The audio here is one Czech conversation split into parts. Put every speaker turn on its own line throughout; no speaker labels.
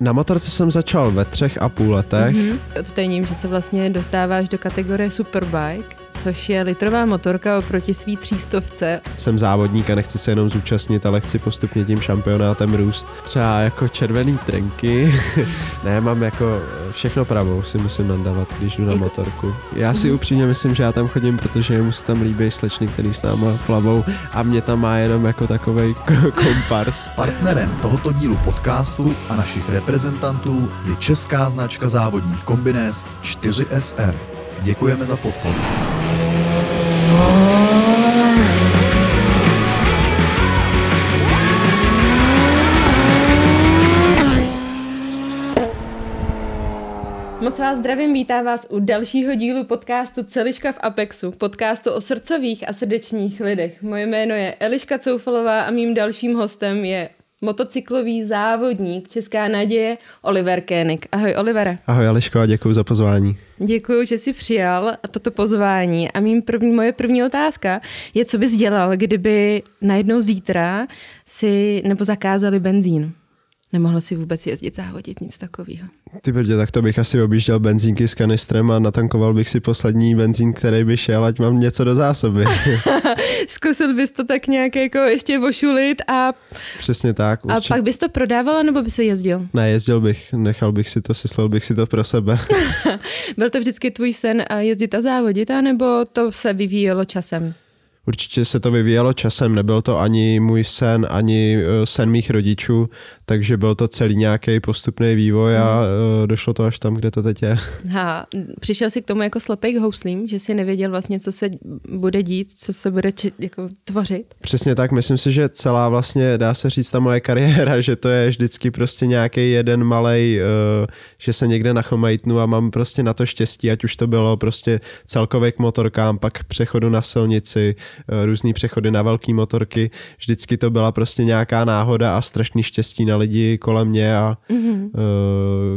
Na motorce jsem začal ve třech a půl letech. Mm-hmm.
Odtajním, že se vlastně dostáváš do kategorie Superbike, což je litrová motorka oproti svý třístovce.
Jsem závodník a nechci se jenom zúčastnit, ale chci postupně tím šampionátem růst. Třeba jako červený trenky. ne, mám jako všechno pravou si musím nandavat, když jdu na jako... motorku. Já si mm-hmm. upřímně myslím, že já tam chodím, protože mu se tam líbí slečny, který s náma plavou a mě tam má jenom jako takovej kompars.
Partnerem tohoto dílu podcastu a našich reprezentantů je česká značka závodních kombinés 4SR. Děkujeme za podporu.
Moc vás zdravím, vítám vás u dalšího dílu podcastu Celiška v Apexu, podcastu o srdcových a srdečních lidech. Moje jméno je Eliška Coufalová a mým dalším hostem je motocyklový závodník Česká naděje Oliver Kénik. Ahoj Olivere.
Ahoj Ališko a děkuji za pozvání.
Děkuji, že jsi přijal toto pozvání a mým první, moje první otázka je, co bys dělal, kdyby najednou zítra si nebo zakázali benzín? Nemohl si vůbec jezdit závodit, nic takového.
Ty brdě, tak to bych asi objížděl benzínky s kanistrem a natankoval bych si poslední benzín, který by šel, ať mám něco do zásoby.
Zkusil bys to tak nějak jako ještě vošulit a...
Přesně tak.
Určitě. A pak bys to prodával, nebo by se jezdil?
Ne, jezdil bych, nechal bych si to, syslel bych si to pro sebe.
Byl to vždycky tvůj sen jezdit a závodit, nebo to se vyvíjelo časem?
Určitě se to vyvíjelo časem, nebyl to ani můj sen, ani eh, sen mých rodičů, takže byl to celý nějaký postupný vývoj a mm. došlo to až tam, kde to teď je.
Ha, přišel jsi k tomu jako slepej k houslím, že si nevěděl vlastně, co se bude dít, co se bude či, jako tvořit?
Přesně tak, myslím si, že celá vlastně, dá se říct, ta moje kariéra, že to je vždycky prostě nějaký jeden malej, uh, že se někde nachomajtnu a mám prostě na to štěstí, ať už to bylo prostě celkově k motorkám, pak přechodu na silnici, uh, různý přechody na velké motorky, vždycky to byla prostě nějaká náhoda a strašný štěstí na na lidi kolem mě a mm-hmm.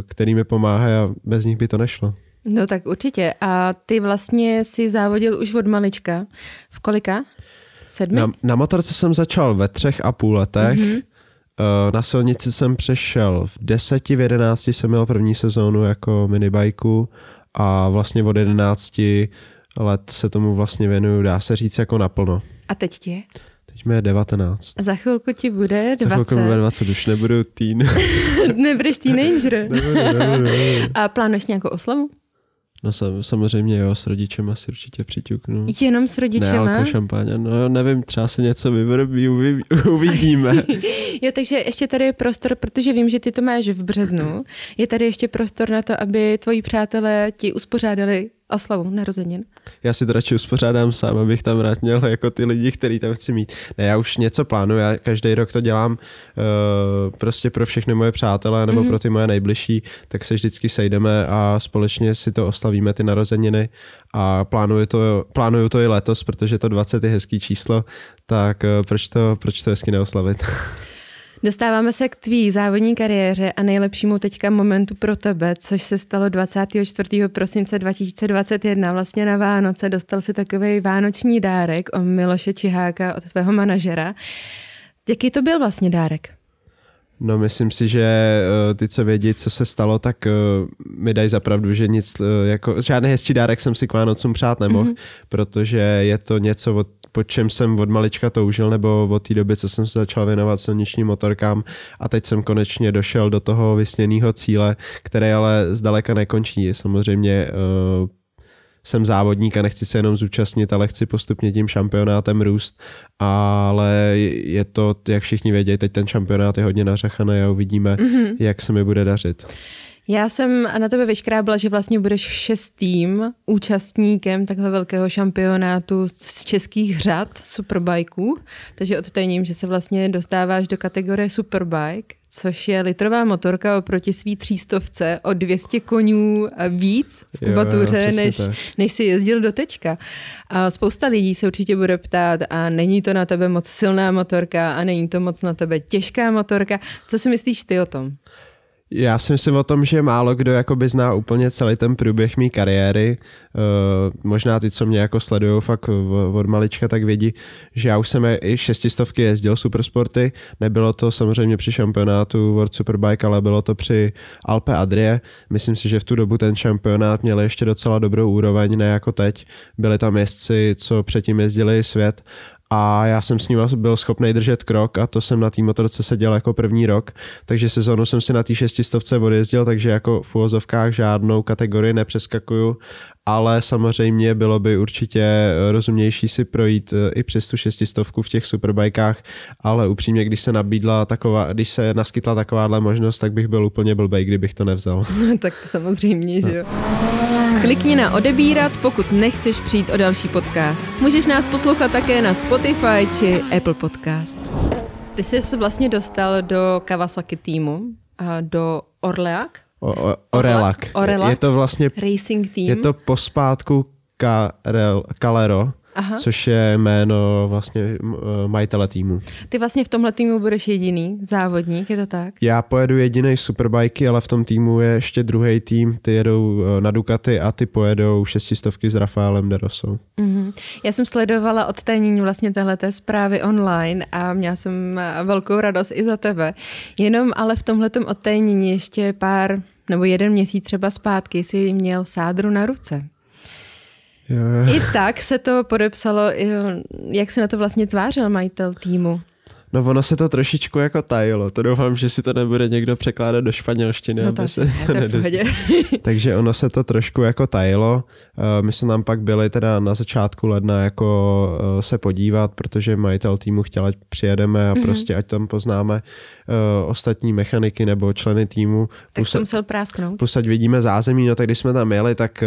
který mi pomáhají a bez nich by to nešlo.
No tak určitě. A ty vlastně si závodil už od malička. V kolika? Sedmi?
Na, na motorce jsem začal ve třech a půl letech. Mm-hmm. Na silnici jsem přešel v deseti, v jedenácti jsem měl první sezónu jako minibajku a vlastně od jedenácti let se tomu vlastně věnuju, dá se říct, jako naplno.
A teď tě?
Teď mi je 19.
A za chvilku ti bude 20.
Za chvilku mi bude 20, už nebudu teen.
Nebudeš teenager. nebudu, nebudu, nebudu. A plánuješ nějakou oslavu?
No sam, samozřejmě jo, s rodičem asi určitě přiťuknu.
Jenom s rodičem?
Ne, šampáně, no nevím, třeba se něco vyvrbí, uvi, uvidíme.
jo, takže ještě tady je prostor, protože vím, že ty to máš v březnu, je tady ještě prostor na to, aby tvoji přátelé ti uspořádali oslavu narozenin?
Já si to radši uspořádám sám, abych tam rád měl jako ty lidi, který tam chci mít. Ne, já už něco plánuju, já každý rok to dělám uh, prostě pro všechny moje přátelé nebo mm-hmm. pro ty moje nejbližší, tak se vždycky sejdeme a společně si to oslavíme ty narozeniny a plánuju to, plánuju to i letos, protože to 20 je hezký číslo, tak uh, proč to, proč to hezky neoslavit?
Dostáváme se k tvý závodní kariéře a nejlepšímu teďka momentu pro tebe, což se stalo 24. prosince 2021, vlastně na Vánoce. Dostal si takový vánoční dárek od Miloše Čiháka, od tvého manažera. Jaký to byl vlastně dárek?
No myslím si, že uh, ty, co vědí, co se stalo, tak uh, mi dají zapravdu, že nic, uh, jako, žádný hezčí dárek jsem si k Vánocům přát nemohl, mm-hmm. protože je to něco, od, po čem jsem od malička toužil, nebo od té doby, co jsem se začal věnovat silničním motorkám a teď jsem konečně došel do toho vysněného cíle, který ale zdaleka nekončí. Samozřejmě uh, jsem závodník a nechci se jenom zúčastnit, ale chci postupně tím šampionátem růst, ale je to, jak všichni vědí, teď ten šampionát je hodně nařechaný a uvidíme, mm-hmm. jak se mi bude dařit.
Já jsem na tebe vyškrábla, že vlastně budeš šestým účastníkem takhle velkého šampionátu z českých řad superbajků, takže odtajním, že se vlastně dostáváš do kategorie superbike, což je litrová motorka oproti svý třístovce o 200 konňů víc v kubatuře, než, než si jezdil do teďka. A spousta lidí se určitě bude ptát, a není to na tebe moc silná motorka a není to moc na tebe těžká motorka. Co si myslíš ty o tom?
Já si myslím o tom, že málo kdo jakoby zná úplně celý ten průběh mý kariéry. Uh, možná ty, co mě jako sledují fakt od malička, tak vědí, že já už jsem i šestistovky jezdil supersporty. Nebylo to samozřejmě při šampionátu World Superbike, ale bylo to při Alpe Adrie. Myslím si, že v tu dobu ten šampionát měl ještě docela dobrou úroveň, ne jako teď. Byli tam jezdci, co předtím jezdili svět a já jsem s ním byl schopný držet krok a to jsem na té motorce seděl jako první rok, takže sezónu jsem si na té šestistovce odjezdil, takže jako v úvozovkách žádnou kategorii nepřeskakuju, ale samozřejmě bylo by určitě rozumnější si projít eh, i přes tu šestistovku v těch superbajkách, ale upřímně, když se nabídla taková, když se naskytla takováhle možnost, tak bych byl úplně blbej, kdybych to nevzal.
No, tak samozřejmě, že jo. Klikni na odebírat, pokud nechceš přijít o další podcast. Můžeš nás poslouchat také na Spotify či Apple Podcast. Ty jsi vlastně dostal do Kawasaki týmu, a do Orleak?
O, o, Orelak.
Orelak.
Je to vlastně
Racing Team.
je to pospátku Karel, Calero,
Aha.
což je jméno vlastně eh, majitele týmu.
Ty vlastně v tomhle týmu budeš jediný závodník, je to tak?
Já pojedu jediný superbajky, ale v tom týmu je ještě druhý tým, ty jedou eh, na Ducati a ty pojedou šestistovky s Rafaelem Derosou.
Mhm. Já jsem sledovala odtajnění vlastně téhleté zprávy online a měla jsem eh, velkou radost i za tebe. Jenom ale v tomhletom odtajnění ještě pár nebo jeden měsíc třeba zpátky si měl sádru na ruce. I tak se to podepsalo, i- jak se na to vlastně tvářil majitel týmu.
No ono se to trošičku jako tajilo, to doufám, že si to nebude někdo překládat do španělštiny,
No
aby
to
se
ne, to v
nedozvěděl.
pohodě.
Takže ono se to trošku jako tajilo. Eh, My jsme tam pak byli teda na začátku ledna jako eh, se podívat, protože majitel týmu chtěl, ať přijedeme a
Mhm.
prostě ať tam poznáme eh, ostatní mechaniky nebo členy týmu.
Tak
Plus,
jsem musel prásknout.
plus ať vidíme zázemí, no tak když jsme tam jeli, tak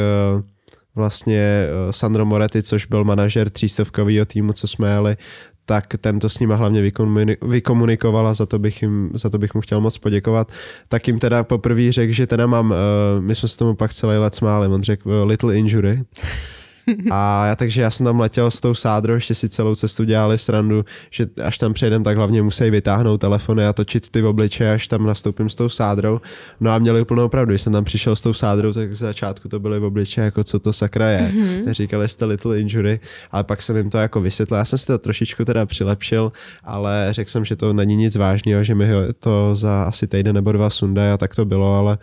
vlastně eh, Sandro Moretti, což byl manažer třístovkového týmu, co jsme jeli, tak ten to s nima hlavně vykomuni- vykomunikoval a za to, bych jim, za to bych mu chtěl moc poděkovat. Tak jim teda poprvé řekl, že teda mám, uh, my jsme se tomu pak celý let smáli, on řekl uh, little injury. A já, takže já jsem tam letěl s tou sádrou, ještě si celou cestu dělali srandu, že až tam přijedem, tak hlavně musí vytáhnout telefony a točit ty obličeje, až tam nastoupím s tou sádrou. No a měli úplnou pravdu, když jsem tam přišel s tou sádrou, tak z začátku to byly obličeje, jako co to sakra je. Mm-hmm. Říkali jste little injury, ale pak jsem jim to jako vysvětlil. Já jsem si to trošičku teda přilepšil, ale řekl jsem, že to není nic vážného, že mi to za asi týden nebo dva sundají a tak to bylo, ale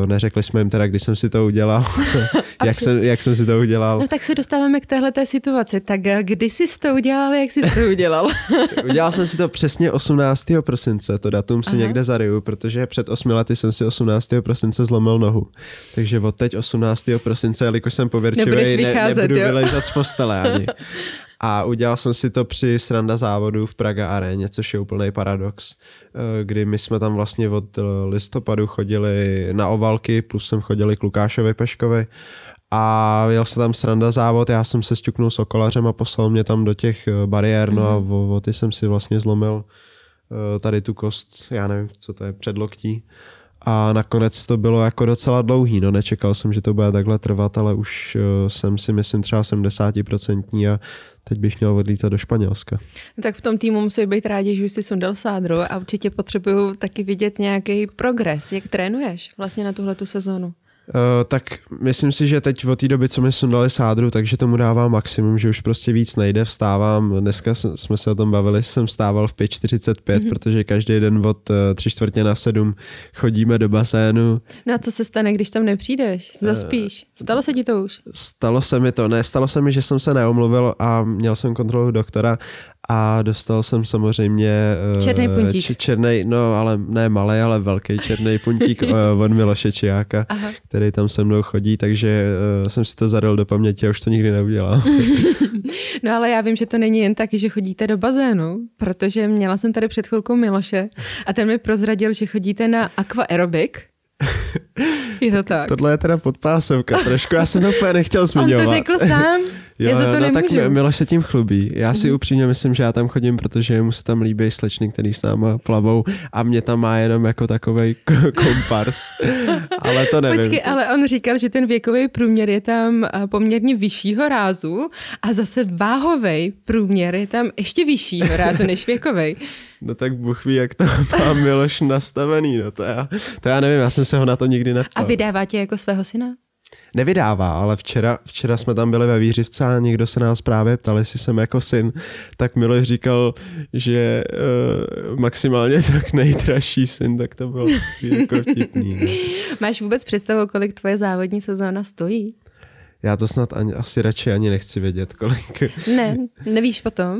uh, neřekli jsme jim teda, když jsem si to udělal, jak, jsem, jak jsem si to udělal.
No tak se dostáváme k téhleté situaci. Tak eh, kdy jsi to udělal, jak jsi to udělal?
Udělal jsem si to přesně 18. prosince, to datum si
Aha.
někde zariju, protože před 8 lety jsem si 18. prosince zlomil nohu. Takže od teď 18. prosince, jelikož jsem pověrčivý, ne, nebudu
jo?
vylejzat z postele ani. A udělal jsem si to při sranda závodu v Praga aréně, což je úplný paradox, eh, kdy my jsme tam vlastně od listopadu chodili na ovalky, plus jsem chodili k Lukášovi Peškovi a jel se tam sranda závod, já jsem se stuknul s okolařem a poslal mě tam do těch eh, bariér, no a o, o ty jsem si vlastně zlomil eh, tady tu kost, já nevím, co to je, předloktí. A nakonec to bylo jako docela dlouhý, no nečekal jsem, že to bude takhle trvat, ale už eh, jsem si myslím třeba 70% a teď bych měl odlítat do Španělska.
tak v tom týmu musí být rádi, že už si sundal sádru a určitě potřebuju taky vidět nějaký progres. Jak trénuješ vlastně na tuhle tu sezónu?
Uh, tak myslím si, že teď od té doby, co mi sundali sádru, takže tomu dávám maximum, že už prostě víc nejde, vstávám, dneska jsme se o tom bavili, jsem vstával v 5.45, mm-hmm. protože každý den od uh, tři čtvrtě na sedm chodíme do bazénu.
No a co se stane, když tam nepřijdeš? Zaspíš? Stalo se ti to už?
Stalo se mi to, ne, stalo se mi, že jsem se neomluvil a měl jsem kontrolu doktora a dostal jsem samozřejmě eh,
Černý puntík.
či- černý, no ale ne malý, ale velký černý puntík eh, od Miloše Čiáka,
Aha.
který tam se mnou chodí, takže uh, jsem si to zadal do paměti a už to nikdy neudělal.
No ale já vím, že to není jen tak, že chodíte do bazénu, protože měla jsem tady před chvilkou Miloše a ten mi prozradil, že chodíte na aqua aerobic. Je to tak.
Tohle je teda podpásovka trošku, já jsem to úplně nechtěl
On
zmiňovat.
to řekl sám. Já za to
no, tak
nemůžu.
Miloš se tím chlubí. Já si upřímně myslím, že já tam chodím, protože mu se tam líbí slečny, který s náma plavou a mě tam má jenom jako takovej k- kompars. ale to nevím.
Počkej, ale on říkal, že ten věkový průměr je tam eh, poměrně vyššího rázu a zase váhový průměr je tam ještě vyššího rázu než věkový.
No tak Bůh ví, jak to má Miloš nastavený. No to, já, to já nevím, já jsem se ho na to nikdy
A
neptal.
vydává tě jako svého syna?
Nevydává, ale včera, včera jsme tam byli ve Výřivce a někdo se nás právě ptal, jestli jsem jako syn, tak Miloš říkal, že uh, maximálně tak nejdražší syn, tak to bylo jako vtipný. No.
Máš vůbec představu, kolik tvoje závodní sezóna stojí?
Já to snad ani, asi radši ani nechci vědět, kolik.
Ne, nevíš o tom?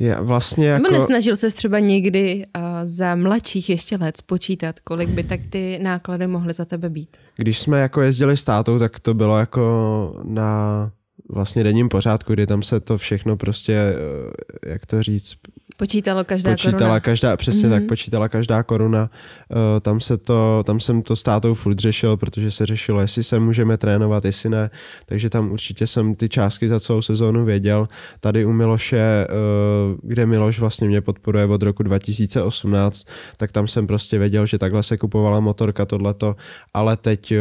Já vlastně
Jako...
jako...
nesnažil se třeba někdy uh, za mladších ještě let spočítat, kolik by tak ty náklady mohly za tebe být?
Když jsme jako jezdili s tátou, tak to bylo jako na vlastně denním pořádku, kdy tam se to všechno prostě, eh, jak to říct,
Počítalo každá
počítala
koruna.
každá, přesně mm-hmm. tak, počítala každá koruna. Uh, tam, se to, tam jsem to s tátou furt řešil, protože se řešilo, jestli se můžeme trénovat, jestli ne, takže tam určitě jsem ty částky za celou sezónu věděl. Tady u Miloše, uh, kde Miloš vlastně mě podporuje od roku 2018, tak tam jsem prostě věděl, že takhle se kupovala motorka, tohleto, ale teď, uh,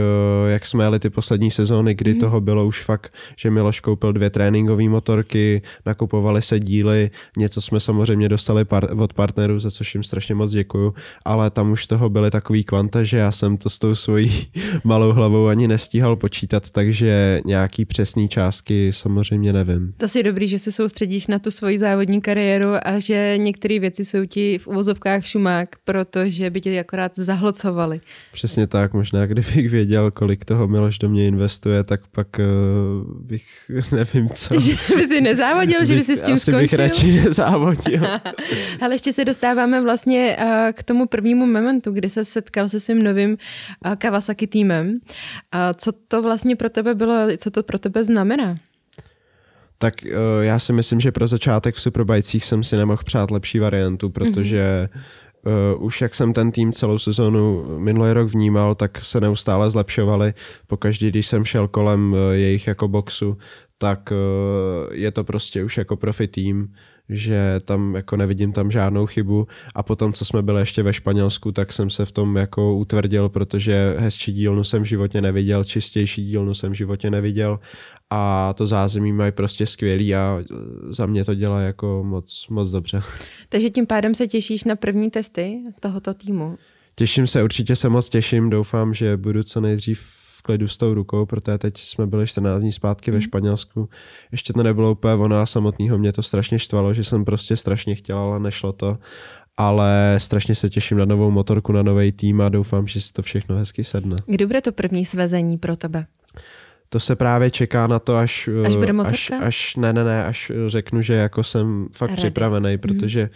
jak jsme jeli ty poslední sezóny, kdy mm-hmm. toho bylo už fakt, že Miloš koupil dvě tréninkové motorky, nakupovali se díly, něco jsme samozřejmě dostali par- od partnerů, za což jim strašně moc děkuju, ale tam už toho byly takový kvanta, že já jsem to s tou svojí malou hlavou ani nestíhal počítat, takže nějaký přesný částky samozřejmě nevím.
To si dobrý, že se soustředíš na tu svoji závodní kariéru a že některé věci jsou ti v uvozovkách šumák, protože by tě akorát zahlcovali.
Přesně tak, možná kdybych věděl, kolik toho Miloš do mě investuje, tak pak uh, bych nevím co.
Že by si nezávodil, že by si s tím
asi
skončil?
bych radši nezávodil.
Ale ještě se dostáváme vlastně uh, k tomu prvnímu momentu, kdy se setkal se svým novým uh, Kawasaki týmem. Uh, co to vlastně pro tebe bylo, co to pro tebe znamená?
Tak já si myslím, že pro začátek v Superbajcích jsem si nemohl přát lepší variantu, protože mm-hmm. uh, už jak jsem ten tým celou sezonu minulý rok vnímal, tak se neustále zlepšovali. Pokaždý, když jsem šel kolem uh, jejich jako boxu, tak uh, je to prostě už jako profi tým, že tam jako nevidím tam žádnou chybu a potom, co jsme byli ještě ve Španělsku, tak jsem se v tom jako utvrdil, protože hezčí dílnu jsem v životě neviděl, čistější dílnu jsem v životě neviděl a to zázemí mají prostě skvělý a za mě to dělá jako moc, moc dobře.
Takže tím pádem se těšíš na první testy tohoto týmu?
Těším se, určitě se moc těším, doufám, že budu co nejdřív v klidu s tou rukou, protože teď jsme byli 14 dní zpátky mm. ve Španělsku. Ještě to nebylo úplně ono a samotného mě to strašně štvalo, že jsem prostě strašně chtěla, ale nešlo to. Ale strašně se těším na novou motorku, na nový tým a doufám, že si to všechno hezky sedne.
Kdy bude to první svezení pro tebe?
To se právě čeká na to, až,
Až bude
až,
motorka?
až ne, ne, ne, až řeknu, že jako jsem fakt
Ready.
připravený, protože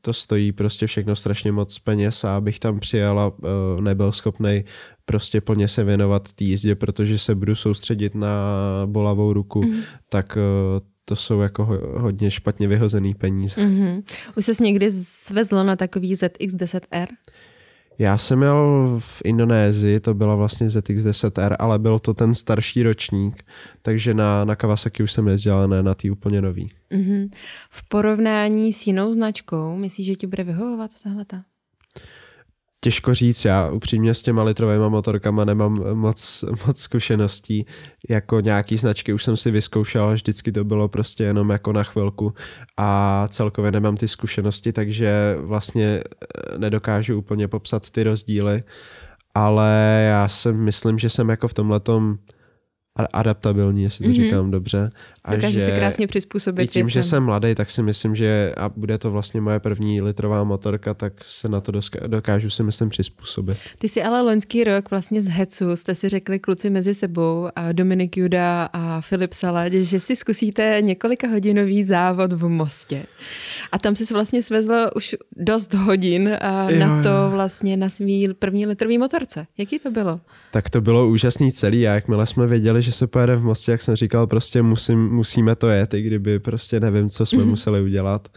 to stojí prostě všechno strašně moc peněz a abych tam přijel a uh, nebyl schopný prostě plně se věnovat té jízdě, protože se budu soustředit na bolavou ruku, mm. tak uh, to jsou jako ho- hodně špatně vyhozený peníze.
Mm-hmm. Už ses někdy svezlo na takový ZX10R?
Já jsem měl v Indonésii, to byla vlastně ZX10R, ale byl to ten starší ročník, takže na, na Kawasaki už jsem jezdil, ne na tý úplně nový.
Mm-hmm. V porovnání s jinou značkou, myslíš, že ti bude vyhovovat tahleta?
Těžko říct, já upřímně s těma litrovými motorkama nemám moc, moc zkušeností. Jako nějaký značky už jsem si vyzkoušel, vždycky to bylo prostě jenom jako na chvilku a celkově nemám ty zkušenosti, takže vlastně eh, nedokážu úplně popsat ty rozdíly, ale já si myslím, že jsem jako v tomhletom a- adaptabilní, jestli to
Mhm.
mm-hmm. říkám dobře. A
Dokáže
že
si krásně přizpůsobit
i tím, že
věcem.
jsem mladý, tak si myslím, že a bude to vlastně moje první litrová motorka, tak se na to dokážu si myslím přizpůsobit.
Ty si ale loňský rok vlastně z Hecu jste si řekli kluci mezi sebou, a Dominik Juda a Filip Salad, že si zkusíte několika hodinový závod v Mostě. A tam jsi vlastně svezl už dost hodin a
Jo,
na
jo.
to vlastně na svý první litrový motorce. Jaký to bylo?
Tak to bylo úžasný celý a jakmile jsme věděli, že se pojede v Mostě, jak jsem říkal, prostě musím, musíme to jet, i kdyby prostě nevím, co jsme museli udělat.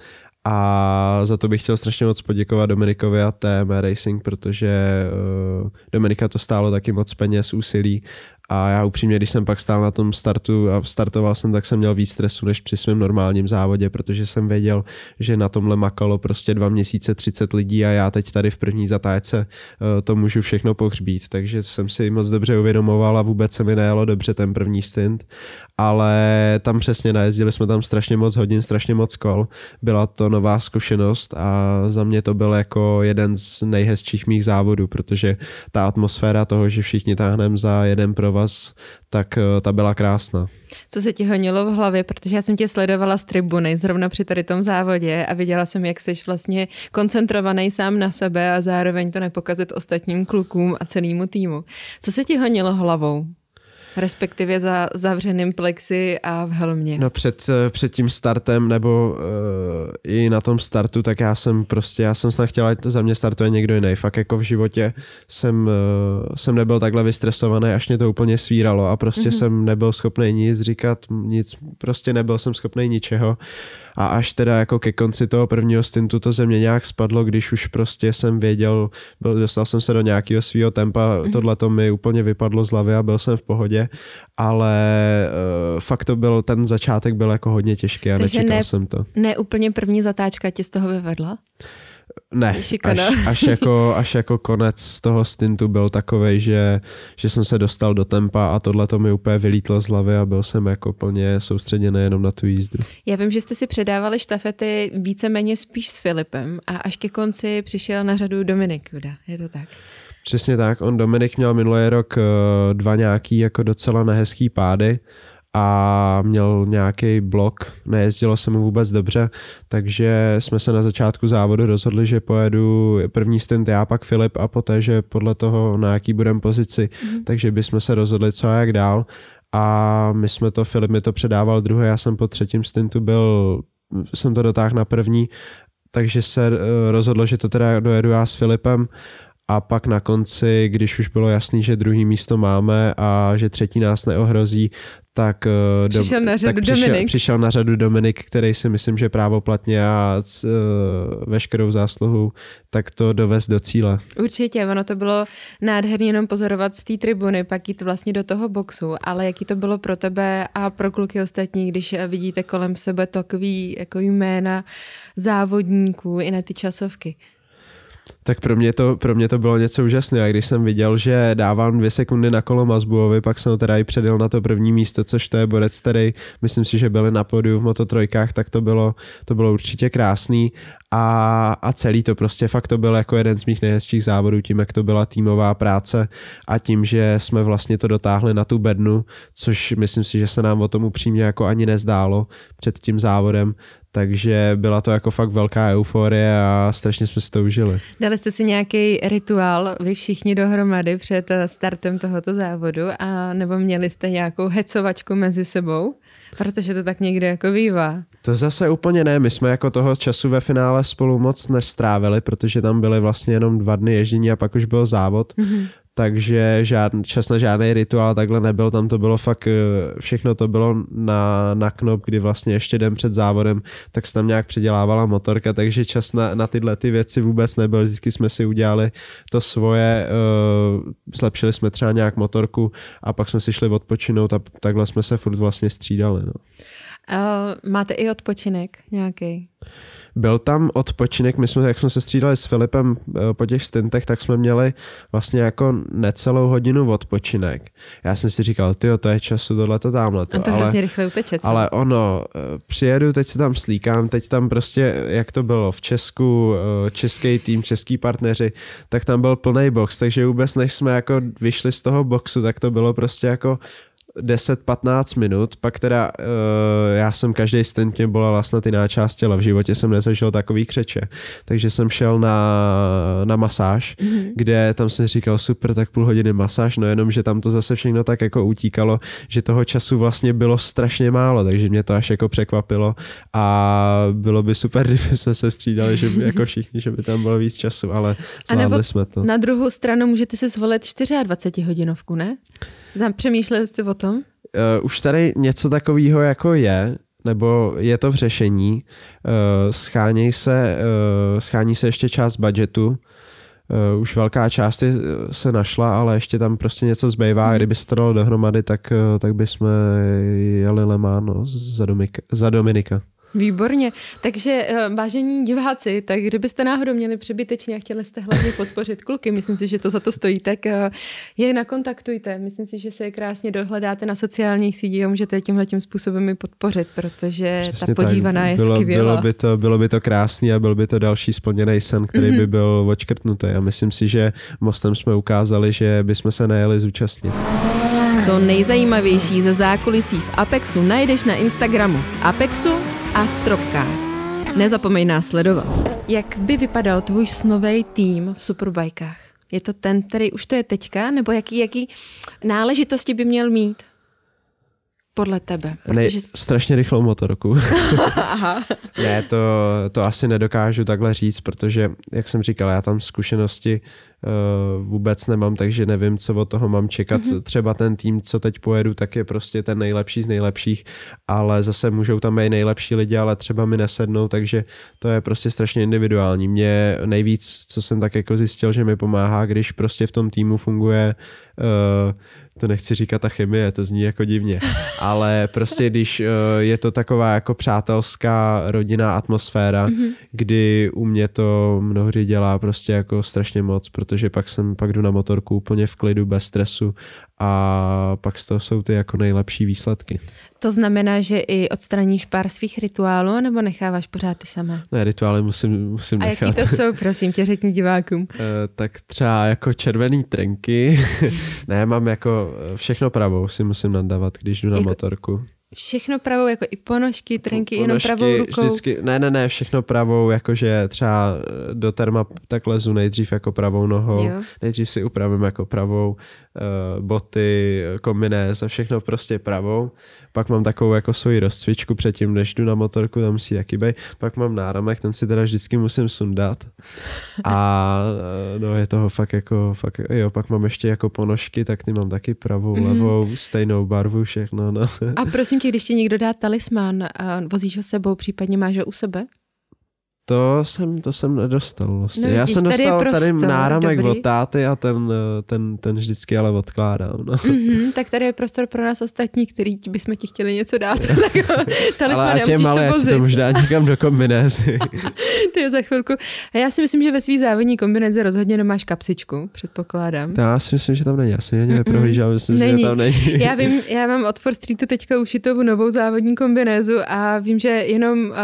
A za to bych chtěl strašně moc poděkovat Dominikovi a TM Racing, protože uh, Dominika to stálo taky moc peněz, úsilí A já upřímně, když jsem pak stál na tom startu a startoval jsem, tak jsem měl víc stresu než při svém normálním závodě, protože jsem věděl, že na tomhle makalo prostě dva měsíce 30 lidí a já teď tady v první zatáčce eh, to můžu všechno pohřbít. Takže jsem si moc dobře uvědomoval a vůbec se mi nejelo dobře ten první stint. Ale tam přesně najezdili jsme tam strašně moc hodin, strašně moc kol. Byla to nová zkušenost a za mě to byl jako jeden z nejhezčích mých závodů, protože ta atmosféra toho, že všichni táhneme za jeden provaz, tak eh, ta byla krásná.
Co se ti honilo v hlavě, protože já jsem tě sledovala z tribuny zrovna při tady tom závodě a viděla jsem, jak jsi vlastně koncentrovaný sám na sebe a zároveň to nepokazit ostatním klukům a celému týmu. Co se ti honilo hlavou? Respektive za zavřeným plexi a v helmě.
No před, eh, před tím startem nebo uh, i na tom startu, tak já jsem prostě, já jsem snad chtěla, ať za mě startuje někdo jiný. Fakt jako v životě jsem, uh, jsem nebyl takhle vystresovaný, až mě to úplně svíralo a prostě mm-hmm. jsem nebyl schopný nic říkat, nic, prostě nebyl jsem schopný ničeho a až teda jako ke konci toho prvního stintu to ze mě nějak spadlo, když už prostě jsem věděl, byl, dostal jsem se do nějakého svého tempa, mm-hmm. tohle to mi úplně vypadlo z hlavy a byl jsem v pohodě, ale uh, fakt to byl, ten začátek byl jako hodně těžký a Takže nečekal ne, jsem to.
Ne úplně první zatáčka tě z toho vyvedla?
Ne, až, až, jako, až jako konec toho stintu byl takový, že, že jsem se dostal do tempa a tohle to mi úplně vylítlo z hlavy a byl jsem jako plně soustředěný jenom na tu jízdu.
Já vím, že jste si předávali štafety víceméně spíš s Filipem a až ke konci přišel na řadu Dominik Juda, je to tak?
Přesně tak, on Dominik měl minulý rok eh, dva nějaký jako docela nehezký pády a měl nějaký blok, nejezdilo se mu vůbec dobře, takže jsme se na začátku závodu rozhodli, že pojedu první stint já, pak Filip a poté, že podle toho, na jaký budeme pozici, mm. takže bychom se rozhodli co a jak dál. A my jsme to, Filip mi to předával druhé, já jsem po třetím stintu byl, jsem to dotáhl na první, takže se eh, rozhodlo, že to teda dojedu já s Filipem a pak na konci, když už bylo jasný, že druhý místo máme a že třetí nás neohrozí, tak,
eh, přišel, na řadu
tak přišel,
Dominik.
přišel na řadu Dominik, který si myslím, že právoplatně a uh, veškerou zásluhu tak to dovez do cíle.
Určitě, ono to bylo nádherně jenom pozorovat z té tribuny, pak jít vlastně do toho boxu, ale jaký to bylo pro tebe a pro kluky ostatní, když vidíte kolem sebe takový jako jména závodníků i na ty časovky?
Tak pro mě, to, pro mě to bylo něco úžasného. A když jsem viděl, že dávám dvě sekundy na kolo Mazbuovi, pak jsem ho teda i předjel na to první místo, což to je borec, který myslím si, že byli na podiu v mototrojkách, tak to bylo, to bylo určitě krásný. A, a celý to prostě fakt to byl jako jeden z mých nejhezčích závodů, tím, jak to byla týmová práce a tím, že jsme vlastně to dotáhli na tu bednu, což myslím si, že se nám o tom upřímně jako ani nezdálo před tím závodem, takže byla to jako fakt velká euforie a strašně jsme si to užili.
Dali jste si nějaký rituál, vy všichni dohromady před startem tohoto závodu a nebo měli jste nějakou hecovačku mezi sebou? Protože to tak někde jako bývá.
To zase úplně ne, my jsme jako toho času ve finále spolu moc nestrávili, protože tam byly vlastně jenom dva dny ježdění a pak už byl závod, mm-hmm takže žádný, čas na žádný rituál takhle nebyl, tam to bylo fakt, eh, všechno to bylo na, na knop, kdy vlastně ještě den před závodem, tak se tam nějak předělávala motorka, takže čas na, na tyhle ty věci vůbec nebyl, vždycky jsme si udělali to svoje, uh, zlepšili jsme třeba nějak motorku a pak jsme si šli odpočinout a takhle jsme se furt vlastně střídali. No.
Uh, máte i odpočinek nějaký?
Byl tam odpočinek, my jsme, jak jsme se střídali s Filipem eh, po těch stintech, tak jsme měli vlastně jako necelou hodinu odpočinek. Já jsem si říkal, ty to je času, tohle to tamhle.
A to ale, hrozně rychle uteče, co?
Ale ono, eh, přijedu, teď se tam slíkám, teď tam prostě, jak to bylo v Česku, eh, český tým, český partneři, tak tam byl plný box, takže vůbec než jsme jako vyšli z toho boxu, tak to bylo prostě jako 10-15 minut, pak teda uh, já jsem každý stint mě bolela snad jiná část těla, v životě jsem nezažil takový křeče, takže jsem šel na, na masáž, mm-hmm. kde tam jsem říkal super, tak půl hodiny masáž, no jenom, že tam to zase všechno tak jako utíkalo, že toho času vlastně bylo strašně málo, takže mě to až jako překvapilo a bylo by super, kdyby jsme se střídali, že by jako všichni, že by tam bylo víc času, ale zvládli jsme to.
Na druhou stranu můžete si zvolit 24 hodinovku, ne? Přemýšleli jste o tom? Uh,
už tady něco takového jako je, nebo je to v řešení. Uh, schání se, uh, schání se ještě část budgetu, uh, už velká část se našla, ale ještě tam prostě něco zbývá. Mm. Kdyby se to dalo dohromady, tak, uh, tak bychom jeli Lemáno za, Domika, za Dominika.
Výborně. Takže eh, vážení diváci, tak kdybyste náhodou měli přebytečně a chtěli jste hlavně podpořit kluky, myslím si, že to za to stojí, tak eh, je nakontaktujte. Myslím si, že se je krásně dohledáte na sociálních sítích a můžete tímhle tím způsobem i podpořit, protože Přesně ta podívaná tak. je bylo, skvělá.
Bylo by, to, bylo by to krásný a byl by to další splněný sen, který mm-hmm. by byl očkrtnutý. A myslím si, že mostem jsme ukázali, že bychom se nejeli zúčastnit.
To nejzajímavější ze zákulisí v Apexu najdeš na Instagramu Apexu a Stropcast. Nezapomeň nás sledovat. Jak by vypadal tvůj snový tým v Superbajkách? Je to ten, který už to je teďka, nebo jaký, jaký náležitosti by měl mít? Podle tebe.
Protože... Nej, strašně rychlou motorku. Aha. ne, to, to asi nedokážu takhle říct, protože, jak jsem říkal, já tam zkušenosti uh, vůbec nemám, takže nevím, co od toho mám čekat. Mm-hmm. Třeba ten tým, co teď pojedu, tak je prostě ten nejlepší z nejlepších, ale zase můžou tam být nejlepší lidi, ale třeba mi nesednou, takže to je prostě strašně individuální. Mě nejvíc, co jsem tak jako zjistil, že mi pomáhá, když prostě v tom týmu funguje uh, to nechci říkat ta chemie, to zní jako divně, ale prostě když uh, je to taková jako přátelská rodinná atmosféra, mm-hmm. kdy u mě to mnohdy dělá prostě jako strašně moc, protože pak jsem, pak jdu na motorku úplně v klidu, bez stresu a pak z toho jsou ty jako nejlepší výsledky.
To znamená, že i odstraníš pár svých rituálů, nebo necháváš pořád ty samé?
Ne, rituály musím, musím
a
nechat.
A jaký to jsou, prosím tě, řekni divákům.
Uh, tak třeba jako červený trenky. ne, mám jako všechno pravou si musím nadávat, když jdu na jako, motorku.
Všechno pravou, jako i ponožky, trenky, ponožky, jenom pravou rukou?
Vždycky, ne, ne, ne, všechno pravou, jakože třeba do terma tak lezu nejdřív jako pravou nohou, jo. nejdřív si upravím jako pravou, uh, boty, kombinéz a všechno prostě pravou. Pak mám takovou jako svoji rozcvičku předtím, než jdu na motorku, tam musí jaký bej. Pak mám náramek, ten si teda vždycky musím sundat. A uh, no je toho fakt jako, fakt, jo, pak mám ještě jako ponožky, tak ty mám taky pravou, mm. levou, stejnou barvu, všechno, no.
A prosím tě, když ti někdo dá talisman, vozíš ho sebou, případně máš ho u sebe?
To jsem, to jsem nedostal vlastně. No, Já jsem dostal tady, tady náramek dobrý. od táty a ten, ten, ten vždycky ale odkládám. No.
Mm-hmm, tak tady je prostor pro nás ostatní, který bychom ti chtěli něco dát. tak,
ale ať je malé, ať to možná někam do kombinézy.
to je za chvilku. A já si myslím, že ve svý závodní kombinéze rozhodně nemáš kapsičku, předpokládám.
Já si myslím, že tam není. Já si ani neprohlížám, myslím, není. že tam není.
já vím, já mám od For Streetu teďka ušitou novou závodní kombinézu a vím, že jenom uh,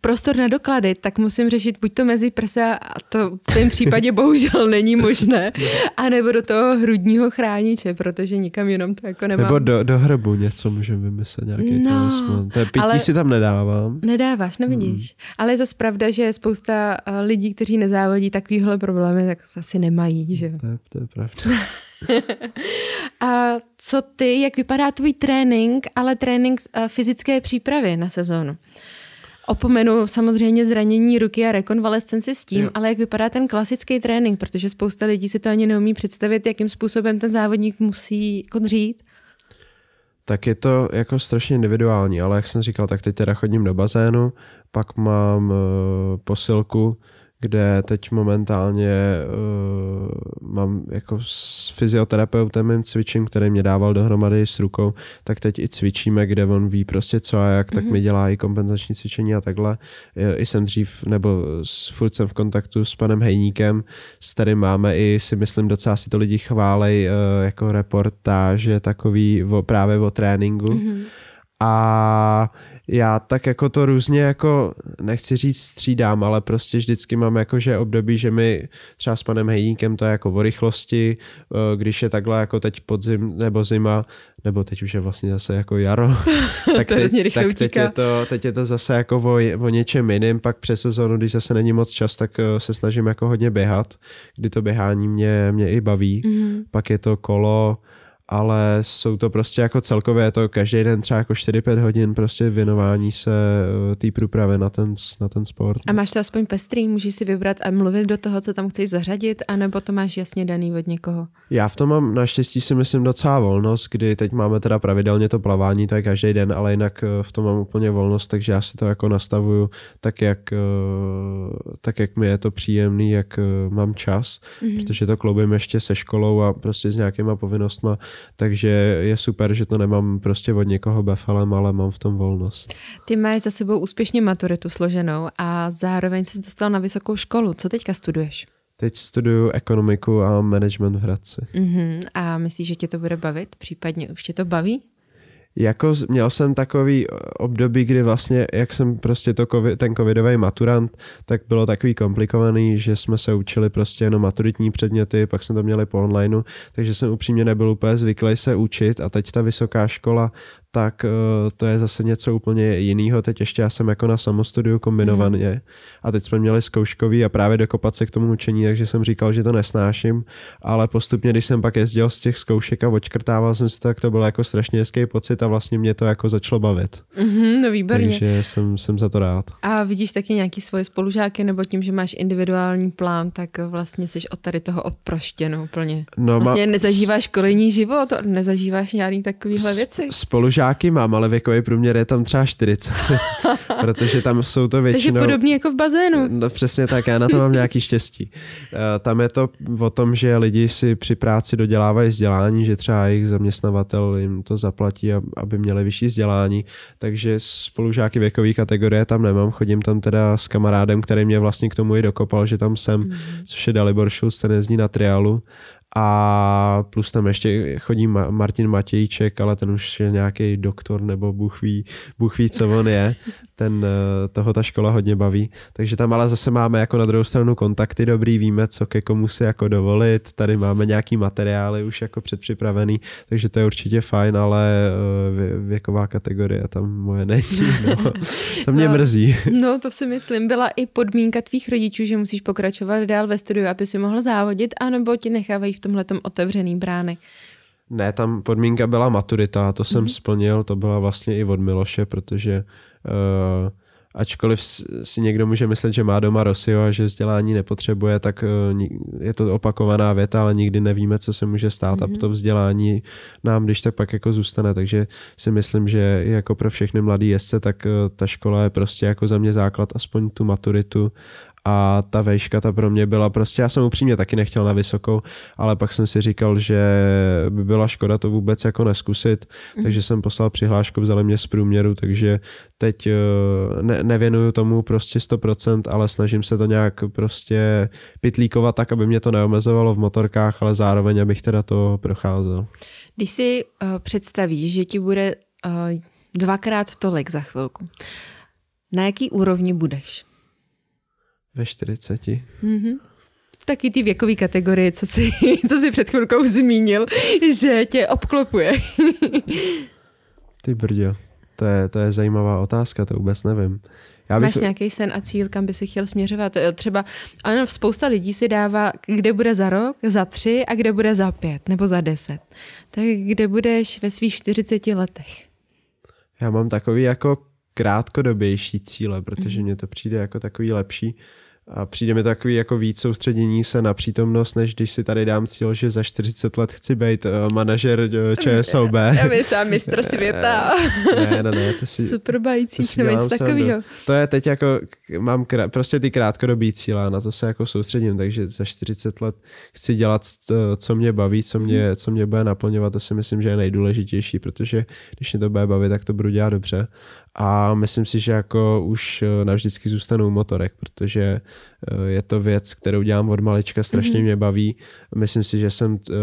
prostor na doklady, tak musím řešit buď to mezi prsa, a to v tom případě bohužel není možné, anebo do toho hrudního chrániče, protože nikam jenom to jako nemám.
Nebo do, do hrbu něco můžeme vymyslet, nějaký no, talisman. To je pití ale si tam nedávám.
Nedáváš, nevidíš. Hmm. Ale je zase pravda, že spousta eh, lidí, kteří nezávodí takovýhle problémy, tak asi nemají, že
To je, to je pravda.
a co ty, jak vypadá tvůj trénink, ale trénink eh, fyzické přípravy na sezónu? Opomenu samozřejmě zranění ruky a rekonvalescenci s tím, jo. ale jak vypadá ten klasický trénink, protože spousta lidí si to ani neumí představit, jakým způsobem ten závodník musí kodřít.
Tak je to jako strašně individuální, ale jak jsem říkal, tak teď teda chodím do bazénu, pak mám uh, posilku, kde teď momentálně uh, mám jako s fyzioterapeutem mým cvičím, který mě dával dohromady s rukou, tak teď i cvičíme, kde on ví prostě co a jak, mm-hmm. tak mhm. mi dělá i kompenzační cvičení a takhle. I jsem dřív, nebo s, furt jsem v kontaktu s panem Hejníkem, s kterým máme i si myslím docela si to lidi chválej uh, jako reportáže takový o, právě o tréninku. Mm-hmm. A já tak jako to různě jako, nechci říct střídám, ale prostě vždycky mám jako, že období, že mi třeba s panem Hejníkem to je jako o rychlosti, eh, když je takhle jako teď podzim nebo zima, nebo teď už je vlastně zase jako jaro, tak, teď, tak teď, je to, teď je to zase jako o, o něčem jiným, pak přes sezónu, když zase není moc čas, tak eh, se snažím jako hodně běhat, kdy to běhání mě, mě i baví, mm. pak je to kolo, ale jsou to prostě jako celkově, je to každý den třeba jako 4-5 hodin prostě věnování se eh, té průpravy na ten, na ten sport.
A máš to aspoň pestrý, můžeš si vybrat a mluvit do toho, co tam chceš zařadit, anebo to máš jasně daný od někoho?
Já v tom mám naštěstí si myslím docela volnost, kdy teď máme teda pravidelně to plavání, to je každý den, ale jinak eh, v tom mám úplně volnost, takže já si to jako nastavuju tak, jak, eh, tak, jak mi je to příjemný, jak mám čas, mm-hmm. protože to kloubím ještě se školou a prostě s nějakýma povinnostma, takže je super, že to nemám prostě od někoho befelem, ale mám v tom volnost.
Ty máš za sebou úspěšně maturitu složenou a zároveň jsi dostal na vysokou školu. Co teďka studuješ?
Teď studuju ekonomiku a management v Hradci.
Uh-huh. A myslíš, že tě to bude bavit? Případně už tě to baví?
Jako měl jsem takový období, kdy vlastně, jak jsem prostě to COVID, ten covidový maturant, tak bylo takový komplikovaný, že jsme se učili prostě jenom maturitní předměty, pak jsme to měli po onlineu, takže jsem upřímně nebyl úplně zvyklý se učit a teď ta vysoká škola tak eh, to je zase něco úplně jiného. Teď ještě já jsem jako na samostudiu kombinovaně mm. a teď jsme měli zkouškový a právě dokopat se k tomu učení, takže jsem říkal, že to nesnáším, ale postupně, když jsem pak jezdil z těch zkoušek a očkrtával jsem si to, tak to byl jako strašně hezký pocit a vlastně mě to jako začalo bavit.
Mm-hmm, no výborně.
Takže jsem, jsem za to rád.
A vidíš taky nějaký svoje spolužáky, nebo tím, že máš individuální plán, tak vlastně jsi od tady toho odproštěn úplně. No, vlastně ma... nezažíváš školení život, nezažíváš nějaký takovýhle věci.
Spolužák žáky mám, ale věkový průměr je tam třeba 40. protože tam jsou to většinou...
Takže podobně jako v bazénu.
No, přesně tak, já na to mám nějaký štěstí. Eh, tam je to o tom, že lidi si při práci dodělávají vzdělání, že třeba jejich zaměstnavatel jim to zaplatí, aby měli vyšší vzdělání, takže spolužáky věkové kategorie tam nemám, chodím tam teda s kamarádem, který mě vlastně k tomu i dokopal, že tam jsem, mm. což je Dalibor Schulz, ten jezdí na triálu a plus tam ještě chodí Martin Matějček, ale ten už je nějaký doktor nebo Bůh ví, Bůh ví, co on je. Ten, eh, toho ta škola hodně baví. Takže tam ale zase máme jako na druhou stranu kontakty dobrý, víme, co ke komu si jako dovolit. Tady máme nějaký materiály už jako předpřipravený, takže to je určitě fajn, ale eh, věková kategorie tam moje není. No. To mě no, mrzí.
No, to si myslím. Byla i podmínka tvých rodičů, že musíš pokračovat dál ve studiu, aby si mohl závodit, anebo ti nechávají v tomhle otevřený brány?
Ne, tam podmínka byla maturita, to jsem mm-hmm. splnil, to byla vlastně i od Miloše, protože uh, ačkoliv si někdo může myslet, že má doma Rosio a že vzdělání nepotřebuje, tak uh, je to opakovaná věta, ale nikdy nevíme, co se může stát mm-hmm. a mhm. to vzdělání nám když tak pak jako zůstane, takže si myslím, že jako pro všechny mladý jezdce, tak uh, ta škola je prostě jako za mě základ, aspoň tu maturitu a ta vejška ta pro mě byla prostě, já jsem upřímně taky nechtěl na vysokou, ale pak jsem si říkal, že by byla škoda to vůbec jako neskusit, mm. takže jsem poslal přihlášku, vzali mě z průměru, takže teď eh, ne, nevěnuju tomu prostě 100%, ale snažím se to nějak prostě pitlíkovat tak, aby mě to neomezovalo v motorkách, ale zároveň, abych teda to procházel.
Když si uh, představíš, že ti bude uh, dvakrát tolik za chvilku, na jaký úrovni budeš?
Ve 40.
Mm-hmm. Taky ty věkové kategorie, co jsi, co jsi před chvilkou zmínil, že tě obklopuje.
ty brdě, to je, to je zajímavá otázka, to vůbec nevím.
Já bych... Máš nějaký sen a cíl, kam by si chtěl směřovat? Eh, třeba, ano, spousta lidí si dává, kde bude za rok, za tři a kde bude za pět nebo za deset. Tak kde budeš ve svých 40 letech?
Já mám takový jako krátkodobější cíle, protože mm. mně to přijde jako takový lepší a přijde mi takový jako víc soustředění se na přítomnost, než když si tady dám cíl, že za 40 let chci být uh, manažer uh, ČSOB.
Já sám mistr světa.
ne, ne, ne, to si...
Superbající, nebo něco takového.
To je teď jako, mám krát, prostě ty krátkodobý cíle, na to se jako soustředím, takže za 40 let chci dělat, co mě baví, co mě, co mě bude naplňovat, to si myslím, že je nejdůležitější, protože když mě to bude bavit, tak to budu dělat dobře a myslím si, že jako už eh, navždycky zůstanou motorek, protože je to věc, kterou dělám od malička, strašně mm-hmm. mě baví. Myslím si, že jsem eh,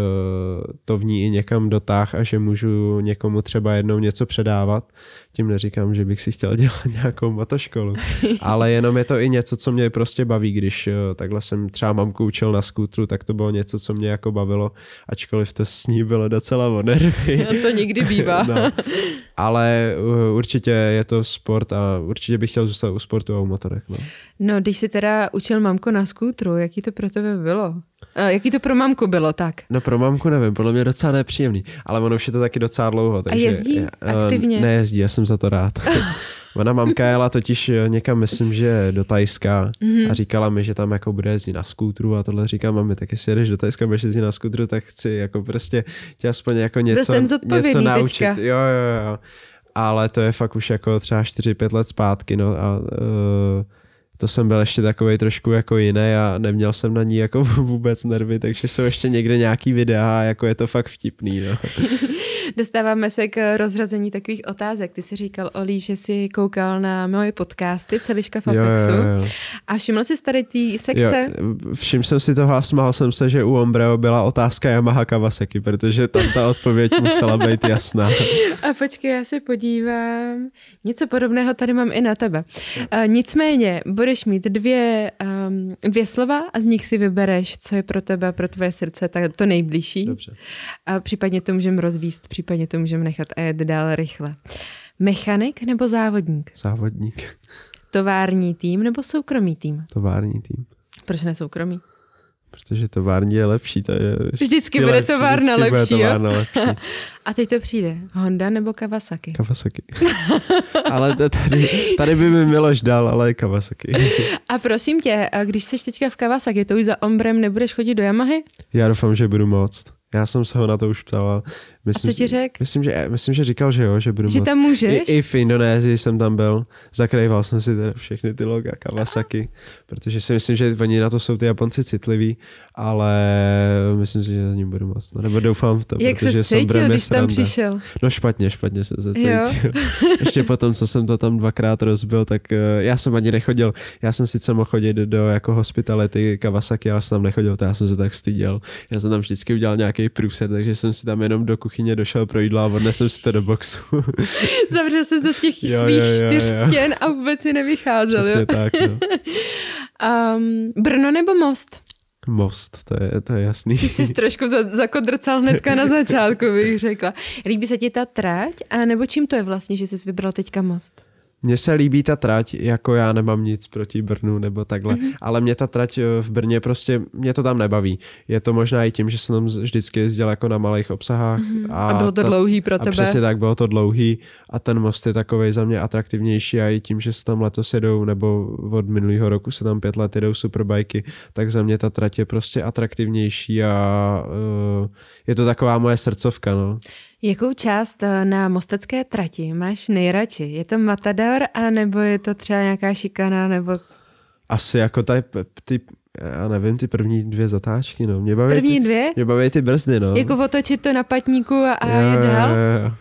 to v ní i někam dotáh a že můžu někomu třeba jednou něco předávat. Tím neříkám, že bych si chtěl dělat nějakou motoškolu, ale jenom je to i něco, co mě prostě baví, když takhle jsem třeba mamku učil na skútru, tak to bylo něco, co mě jako bavilo, ačkoliv to s ní bylo docela o nervy.
No to někdy bývá. no.
Ale určitě je to sport a určitě bych chtěl zůstat u sportu a u motorek. No.
No, když jsi teda učil mamko na skútru, jaký to pro tebe bylo? Uh, jaký to pro mamku bylo, tak?
No pro mamku nevím, podle mě docela nepříjemný, ale ono už je to taky docela dlouho. Takže,
jezdí aktivně?
Nejezdí, já jsem za to rád. Ona mamka jela totiž eh, někam, myslím, že do Tajska mm-hmm. a říkala mi, že tam jako bude jezdit na skútru a tohle říkám mami, tak jestli jedeš do Tajska, budeš jezdit na skútru, tak chci jako prostě tě aspoň jako něco, něco naučit.
Teďka.
Jo, jo, jo. Ale to je fakt už jako třeba 4-5 let zpátky, no a uh, to jsem byl ještě takový trošku jako jiný a neměl jsem na ní jako vůbec nervy, takže jsou ještě někde nějaký videa jako je to fakt vtipný. No.
Dostáváme se k rozřazení takových otázek. Ty jsi říkal, Oli, že jsi koukal na moje podcasty Celiška v Apexu. Jo, jo, jo. A všiml jsi tady té sekce?
Jo, všiml jsem si toho a smál jsem se, že u Ombreo byla otázka Yamaha Kawasaki, protože tam ta odpověď musela být jasná.
A počkej, já se podívám. Něco podobného tady mám i na tebe. Uh, nicméně, budeš mít dvě, um, dvě slova a z nich si vybereš, co je pro tebe, pro tvoje srdce tak to nejbližší.
Dobře.
A případně to můžeme rozvíst, případně to můžeme nechat a jet dál rychle. Mechanik nebo závodník?
Závodník.
Tovární tým nebo soukromý tým?
Tovární tým.
Proč ne soukromý?
Protože tovární je lepší. To je
vždycky bude
lepší,
továrna
vždycky
lepší,
bude
jo?
továrna lepší.
A teď to přijde. Honda nebo Kawasaki?
Kawasaki. ale tady, tady by mi Miloš dal, ale Kawasaki.
A prosím tě, když jsi teďka v Kawasaki, to už za Ombrem nebudeš chodit do Yamahy?
Já doufám, že budu moct. Já jsem se ho na to už ptal.
Myslím, a co ti řekl?
Myslím že, myslím, že říkal, že jo, že budu
Že
moc.
tam můžeš?
I, I v Indonésii jsem tam byl. Zakrýval jsem si teda všechny ty loga Kawasaki, protože si myslím, že oni na to jsou ty Japonci citliví, ale myslím si, že za ním budu moc. No, nebo doufám v to,
Jak
protože
se cítil, když tam
sranda.
přišel?
No špatně, špatně jsem se cítil. Ještě potom, co jsem to tam dvakrát rozbil, tak uh, já jsem ani nechodil. Já jsem sice mohl chodit do jako hospitality Kawasaki, ale jsem tam nechodil, to já jsem se tak styděl. Já jsem tam vždycky udělal nějaký průser, takže jsem si tam jenom do kuchyně došel pro jídlo a odnesl si to do boxu.
Zavřel se do těch jo, svých jo, jo, čtyř jo. stěn a vůbec si nevycházel.
Přesně
jo?
tak, no.
um, Brno nebo Most?
Most, to je, to je jasný.
Ty jsi trošku zakodrcal hnedka na začátku, bych řekla. Líbí se ti ta trať? A nebo čím to je vlastně, že jsi vybral teďka Most?
Mně se líbí ta trať, jako já nemám nic proti Brnu nebo takhle, mm-hmm. ale mě ta trať eh, v Brně prostě, mě to tam nebaví. Je to možná i tím, že jsem tam vždycky jezdil jako na malých obsahách.
Mm-hmm. A, a bylo to ta, dlouhý pro tebe.
A přesně tak, bylo to dlouhý a ten most je takový za mě atraktivnější a i tím, že se tam letos jedou, nebo od minulého roku se tam pět let jedou superbajky, tak za mě ta trať je prostě atraktivnější a uh, je to taková moje srdcovka, no.
Jakou část eh, na mostecké trati máš nejradši? Je to Matador, a nebo je to třeba nějaká šikana, nebo...
Asi jako tady, ty, já nevím, ty první dvě zatáčky, no. Mě baví
první
ty,
dvě?
Mě baví ty brzdy, no.
Jako otočit to na patníku a, a
jo,
je dál?
Jo, jo.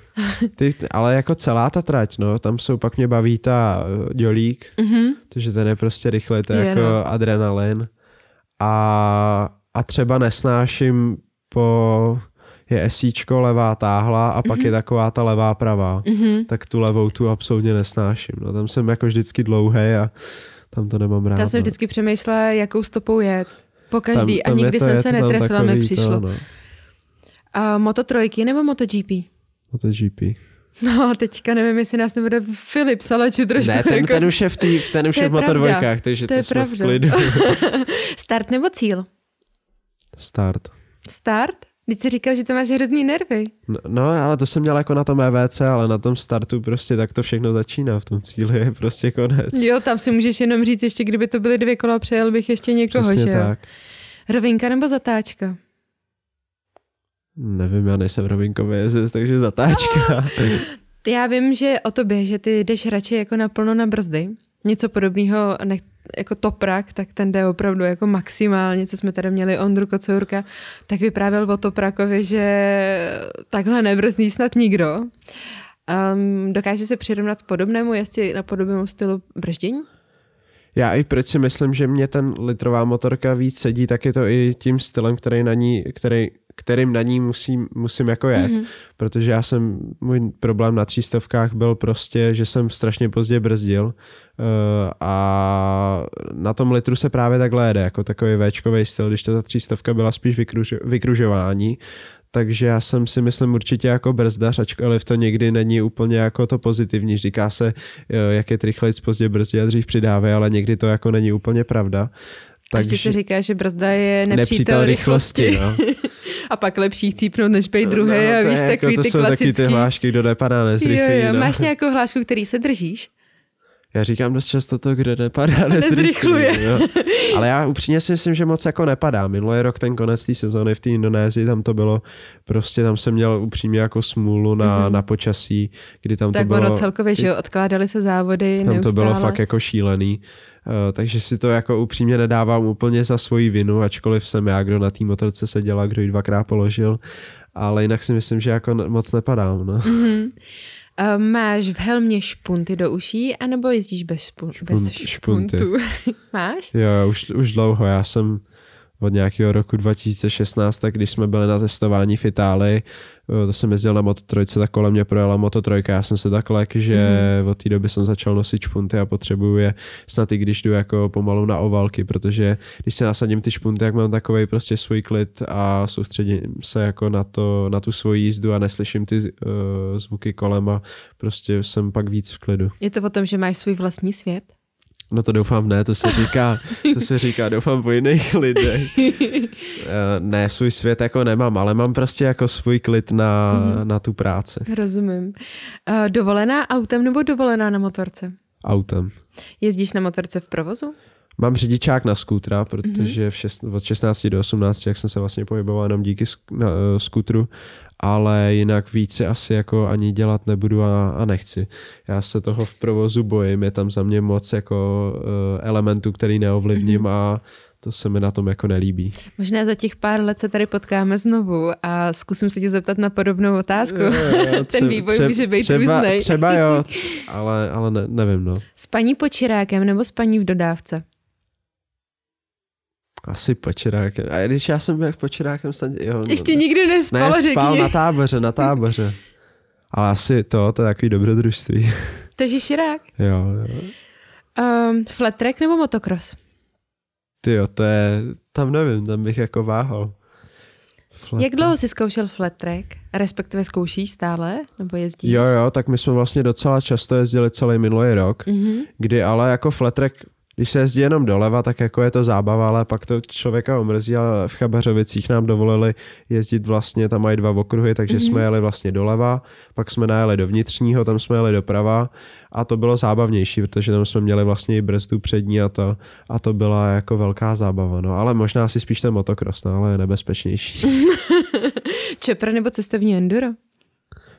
Ty, ale jako celá ta trať, no, tam jsou pak mě baví ta uh, dělík, mm-hmm. protože ten je prostě rychle, to je, je jako no. adrenalin. A, a třeba nesnáším po je esíčko levá táhla a pak mm-hmm. je taková ta levá pravá. Mm-hmm. Tak tu levou tu absolutně nesnáším. No, tam jsem jako vždycky dlouhý a tam to nemám rád.
Tam jsem
no.
vždycky přemýšlela, jakou stopou jet. Po každý. Tam, tam a nikdy to, jsem se netrefila, nepřišlo. To, no. A Moto trojky nebo MotoGP?
MotoGP.
No, teďka nevím, jestli nás nebude Filip Salaču trošku.
Ne, ten, jako... ten už je v, tý, ten už je v motodvojkách, takže to, to je jsme pravda. v klidu.
Start nebo cíl?
Start.
Start? Teď jsi říkal, že to máš hrozný nervy.
No, no, ale to jsem měl jako na tom EVC, ale na tom startu prostě tak to všechno začíná. V tom cíli je prostě konec.
Jo, tam si můžeš jenom říct, ještě kdyby to byly dvě kola, přejel bych ještě někoho, Přesně že tak. Rovinka nebo zatáčka?
Nevím, já nejsem rovinkový jezdec, takže zatáčka.
Já vím, že o tobě, že ty jdeš radši jako naplno na brzdy. Něco podobného, nech, jako toprak, tak ten jde opravdu jako maximálně, co jsme tady měli Ondru Kocourka, tak vyprávěl o toprakovi, že takhle nebrzdí snad nikdo. Um, dokáže se přirovnat podobnému jezdci na podobnému stylu brždění?
Já i proč si myslím, že mě ten litrová motorka víc sedí, tak je to i tím stylem, který na ní, který, kterým na ní musím, musím jako jet, mm-hmm. protože já jsem, můj problém na třístovkách byl prostě, že jsem strašně pozdě brzdil uh, a na tom litru se právě takhle jede, jako takový Včkový styl, když ta třístovka byla spíš vykruž, vykružování, takže já jsem si myslím určitě jako brzdař, ačkoliv to někdy není úplně jako to pozitivní. Říká se, jak je rychleji pozdě brzdě a dřív přidávej, ale někdy to jako není úplně pravda.
Takže ještě se říká, že brzda je nepřítel, nepřítel rychlosti. rychlosti no. a pak lepší chcípnout, než být druhý no, a víš, jako, takový
to
ty
jsou
klasický.
Taky ty hlášky, kdo nepadá, nezrychlí. Jo, jo.
No. Máš nějakou hlášku, který se držíš?
Já říkám dost často to, kde nepadá, nezrychluje. Jo. Ale já upřímně si myslím, že moc jako nepadá. Minulý rok ten konec té sezóny v té Indonésii, tam to bylo, prostě tam jsem měl upřímně jako smůlu na, mm-hmm. na počasí, kdy tam
tak
to bylo...
Tak ono celkově, že jo, odkládali se závody
Tam
neustále.
to bylo fakt jako šílený. Uh, takže si to jako upřímně nedávám úplně za svoji vinu, ačkoliv jsem já, kdo na té motorce seděla, kdo ji dvakrát položil. Ale jinak si myslím, že jako moc nepadám. No. Mm-hmm.
Uh, máš v helmě špunty do uší, anebo jezdíš bez, špun, Špunt, bez špuntu? máš?
Jo, už, už dlouho. Já jsem od nějakého roku 2016, tak když jsme byli na testování v Itálii, to jsem jezdil na mototrojce, tak kolem mě projela mototrojka. Já jsem se tak lek, že mm. od té doby jsem začal nosit špunty a potřebuju je snad i když jdu jako pomalu na ovalky, protože když se nasadím ty špunty, jak mám takový prostě svůj klid a soustředím se jako na, to, na tu svoji jízdu a neslyším ty uh, zvuky kolem a prostě jsem pak víc v klidu.
Je to o tom, že máš svůj vlastní svět?
No to doufám ne, to se říká, to se říká, doufám po jiných lidech. Eh, ne, svůj svět jako nemám, ale mám prostě jako svůj klid na, mm. na tu práci.
Rozumím. Uh, dovolená autem nebo dovolená na motorce?
Autem.
Jezdíš na motorce v provozu?
Mám řidičák na skútra, protože v šest, od 16 do 18, jak jsem se vlastně pohyboval jenom díky sk- na, uh, skútru ale jinak více asi jako ani dělat nebudu a, a nechci. Já se toho v provozu bojím, je tam za mě moc jako uh, elementů, který neovlivním mm-hmm. a to se mi na tom jako nelíbí.
Možná za těch pár let se tady potkáme znovu a zkusím se tě zeptat na podobnou otázku. Jo, tře- Ten vývoj tře- může být
třeba,
různý.
Třeba jo, ale, ale ne, nevím. No.
Spaní pod čirákem nebo spaní v dodávce?
Asi počerákem. A když já jsem byl počerákem, snad, jo.
Ještě no, nikdy nespal,
ne, spal
řekni.
na táboře, na táboře. Ale asi to, to je takový dobrodružství.
Takže širák.
Jo, jo.
Um, flat track nebo motocross?
Ty jo, to je, tam nevím, tam bych jako váhal.
Flat Jak dlouho jsi zkoušel flat track? Respektive zkoušíš stále? Nebo jezdíš?
Jo, jo, tak my jsme vlastně docela často jezdili celý minulý rok, mm-hmm. kdy ale jako flat track když se jezdí jenom doleva, tak jako je to zábava, ale pak to člověka omrzí, ale v Chabařovicích nám dovolili jezdit vlastně, tam mají dva okruhy, takže mm-hmm. jsme jeli vlastně doleva, pak jsme najeli do vnitřního, tam jsme jeli doprava a to bylo zábavnější, protože tam jsme měli vlastně i brzdu přední a to, a to byla jako velká zábava, no, ale možná si spíš ten motocross, no, ale je nebezpečnější.
Čepr nebo cestovní enduro?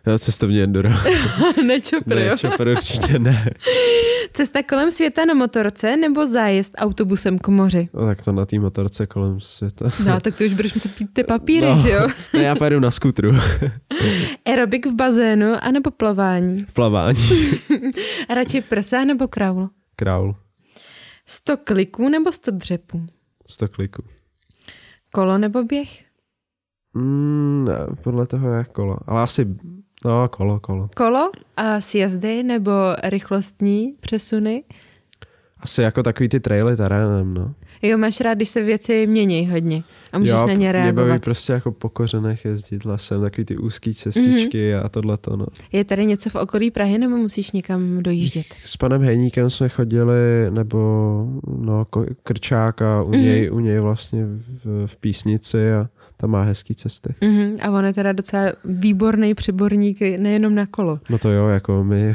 Jo, cestovní enduro.
ne čopr,
ne, čopr určitě ne.
Cesta kolem světa na motorce nebo zájezd autobusem k moři?
No tak to na té motorce kolem světa.
No, tak to už budeš muset pít ty papíry, no, že jo?
Ne, já pojedu na skutru.
Aerobik v bazénu anebo plavání?
Plavání.
Radši prsa nebo kraul?
Kraul.
100 kliků nebo 100 dřepů?
100 kliků.
Kolo nebo běh?
Mm, ne, podle toho je kolo. Ale asi No, kolo, kolo.
Kolo a sjezdy nebo rychlostní přesuny?
Asi jako takový ty traily terénem, no.
Jo, máš rád, když se věci mění hodně a můžeš jo, na ně reagovat.
Jo, baví prostě jako po kořenech jezdit lesem, takový ty úzký cestičky mm-hmm. a tohle to, no.
Je tady něco v okolí Prahy nebo musíš někam dojíždět?
S panem Hejníkem jsme chodili, nebo no, Krčáka, u, mm-hmm. něj, u něj vlastně v, v písnici a tam má hezký cesty.
Mm-hmm. A on je teda docela výborný přiborník nejenom na kolo.
No to jo, jako my,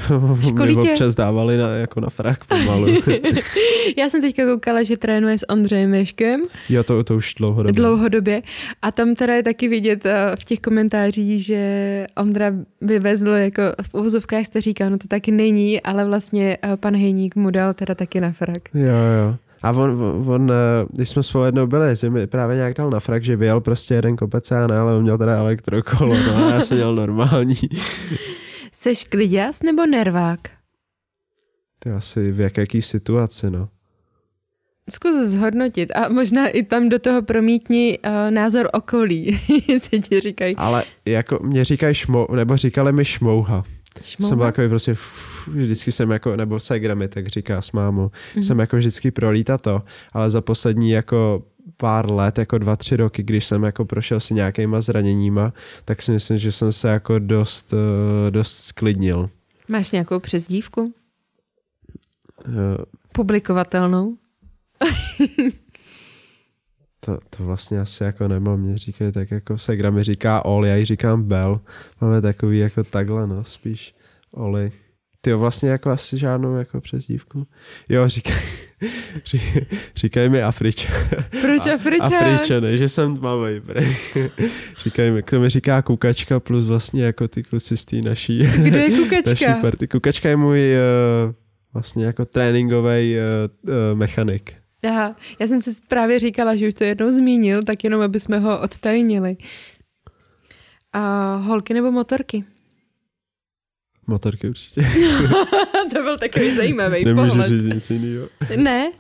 my občas dávali na, jako na frak pomalu.
Já jsem teďka koukala, že trénuje s Ondřejem Meškem.
Jo, to, to už dlouhodobě.
Dlouhodobě. A tam teda je taky vidět eh, v těch komentářích, že Ondra vyvezl, jako v uvozovkách jste říkal, no to taky není, ale vlastně eh, pan Hejník mu dal teda taky na frak.
Jo, jo. A on, on, eh, když jsme spolu jednou byli, že mi právě nějak dal na frak, že vyjel prostě jeden kopec a ne, ale on měl teda elektrokolo, no a já jsem měl normální.
Seš kliděs nebo nervák?
To je asi v jaké situaci, no.
Zkus zhodnotit a možná i tam do toho promítni uh, názor okolí, se ti říkají.
Ale jako mě říkají šmou, nebo říkali mi šmouha. Šmouha? Jsem byl takový prostě, vždycky jsem jako, nebo Segra mi tak říká s mámou, mm-hmm. jsem jako vždycky prolíta to, ale za poslední jako pár let, jako dva, tři roky, když jsem jako prošel si nějakýma zraněníma, tak si myslím, že jsem se jako dost, eh, dost sklidnil.
Máš nějakou přezdívku?
Eh,
Publikovatelnou?
To, to vlastně asi jako nemám, mě říkají tak jako Segra mi říká Oli, já jí říkám Bell. Máme takový jako takhle, no, spíš Oli. Ty vlastně jako asi žádnou jako přezdívku. Jo, říkaj, ří- říkaj mi Afrič.
Proč Afričan?
Afričan, že jsem tmavý. říkaj mi, kdo mi říká kukačka plus vlastně jako ty kluci z té naší,
Kdo je
naší
kukačka?
party. Kukačka je můj uh, vlastně jako tréninkový uh, uh, mechanik.
Aha, já jsem si právě říkala, že už to jednou zmínil, tak jenom, aby jsme ho odtajnili. A holky nebo motorky?
Motorky určitě.
to byl takový zajímavý
Nemůžu
pohled.
říct nic jiného.
Ne,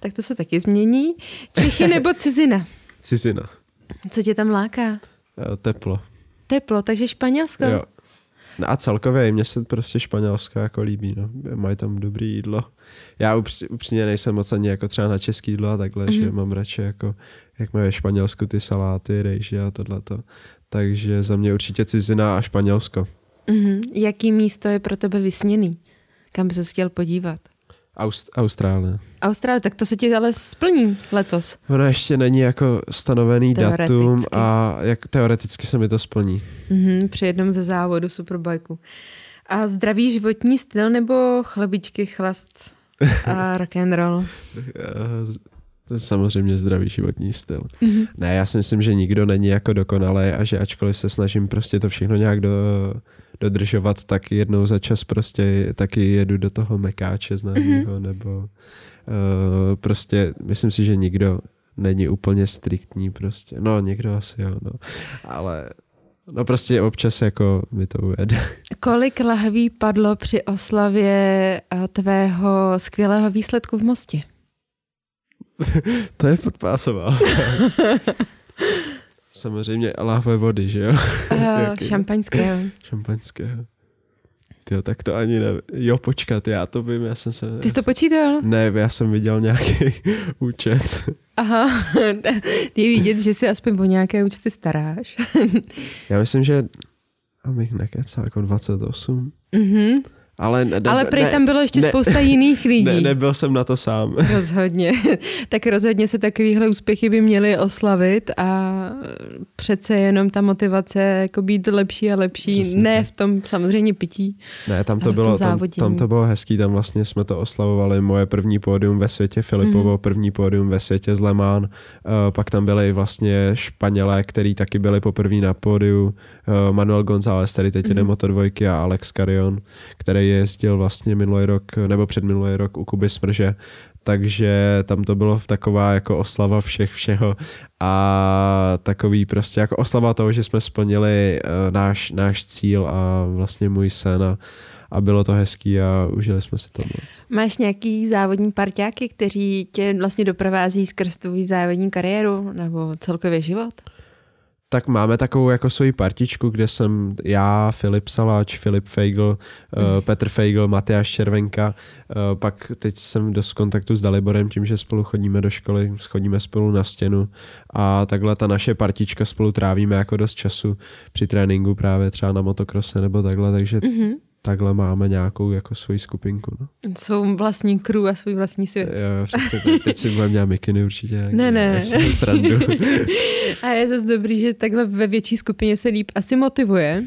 tak to se taky změní. Čechy nebo cizina?
Cizina.
Co tě tam láká?
Eh, Teplo.
Teplo, takže Španělsko.
Jo. No a celkově mně se prostě Španělsko jako líbí, no. Mají tam dobrý jídlo. Já upř- upřímně nejsem moc ani jako třeba na český jídlo a takhle, mm-hmm. že mám radši jako, jak mají ve Španělsku ty saláty, rejži a tohleto. Takže za mě určitě cizina a Španělsko.
Mhm. Jaký místo je pro tebe vysněný? Kam by se chtěl podívat?
Aust- Austrálie.
Austrálie, tak to se ti ale splní letos.
Ono ještě není jako stanovený datum a jak teoreticky se mi to splní.
Mhm, při jednom ze závodu Superbikeu. A zdravý životní styl nebo chlebičky, chlast a rock and roll?
Z- To je samozřejmě zdravý životní styl. Mm-hmm. Ne, já si myslím, že nikdo není jako dokonalý a že ačkoliv se snažím prostě to všechno nějak do, dodržovat, tak jednou za čas prostě taky jedu do toho mekáče známého, mm-hmm. nebo uh, prostě myslím si, že nikdo není úplně striktní prostě. No, někdo asi jo, no. Ale no prostě občas jako mi to ujede.
Kolik lahví padlo při oslavě eh, tvého skvělého výsledku v Mostě?
To je podpásová. Samozřejmě lahve vody, že jo?
Uh,
Jaký?
šampaňského.
Šampaňského. Tyjo, tak to ani ne. Jo, počkat, já to vím, já jsem se...
Ty jsi to počítal?
Ne, já jsem viděl nějaký účet.
Aha, je vidět, že si aspoň o nějaké účty staráš.
Já myslím, že abych nekecal, jako 28.
Mhm.
Ale, ne, ne,
Ale prej
ne,
tam bylo ještě
ne,
spousta jiných lidí.
Ne, nebyl jsem na to sám.
Rozhodně. tak rozhodně se takovéhle úspěchy by měly oslavit a přece jenom ta motivace jako být lepší a lepší,
Přesně
ne
tak.
v tom samozřejmě pití.
Ne, tam to, bylo, tam, tam to bylo hezký, tam vlastně jsme to oslavovali, moje první pódium ve světě Filipovo, mm. první pódium ve světě z Le Mans, uh, pak tam byli vlastně Španělé, který taky byli poprvé na pódiu, uh, Manuel González, který teď jede
Mhm.
Moto2 a Alex Carion, který jezdil vlastně minulý rok, nebo před minulý rok u Kuby Smrže, takže tam to bylo taková jako oslava všech všeho a takový prostě jako oslava toho, že jsme splnili uh, náš, náš cíl a vlastně můj sen a, a bylo to hezký a užili jsme si to moc.
Máš nějaký závodní parťáky, kteří tě vlastně doprovází skrz tvůj závodní kariéru nebo celkově život?
Tak máme takovou jako svoji partičku, kde jsem já, Filip Saláč, Filip Feigl, mm. Petr Feigl, Matyáš Červenka, eh, pak teď jsem dost v kontaktu s Daliborem tím, že spolu chodíme do školy, chodíme spolu na stěnu a takhle ta naše partička spolu trávíme jako dost času při tréninku právě třeba na motokrose nebo takhle, takže
Mm-hmm.
Takhle máme nějakou jako svoji skupinku. No.
Jsou vlastní crew a svůj vlastní svět.
Jo, přesně tak. Teď si budeme dělat mikiny určitě. jak-
Ne, ne.
já srandu.
A je zase dobrý, že takhle ve větší skupině se líp asi motivuje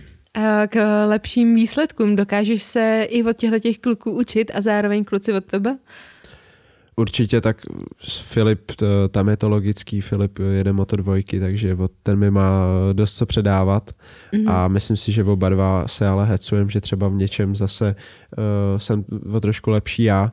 k lepším výsledkům. Dokážeš se i od těchto těch kluků učit a zároveň kluci od tebe?
Určitě tak Filip, tam je to logický, Filip jede moto dvojky, takže ten mi má dost co předávat
Mhm.
a myslím si, že oba dva se ale hecujeme, že třeba v něčem zase uh, jsem o trošku lepší já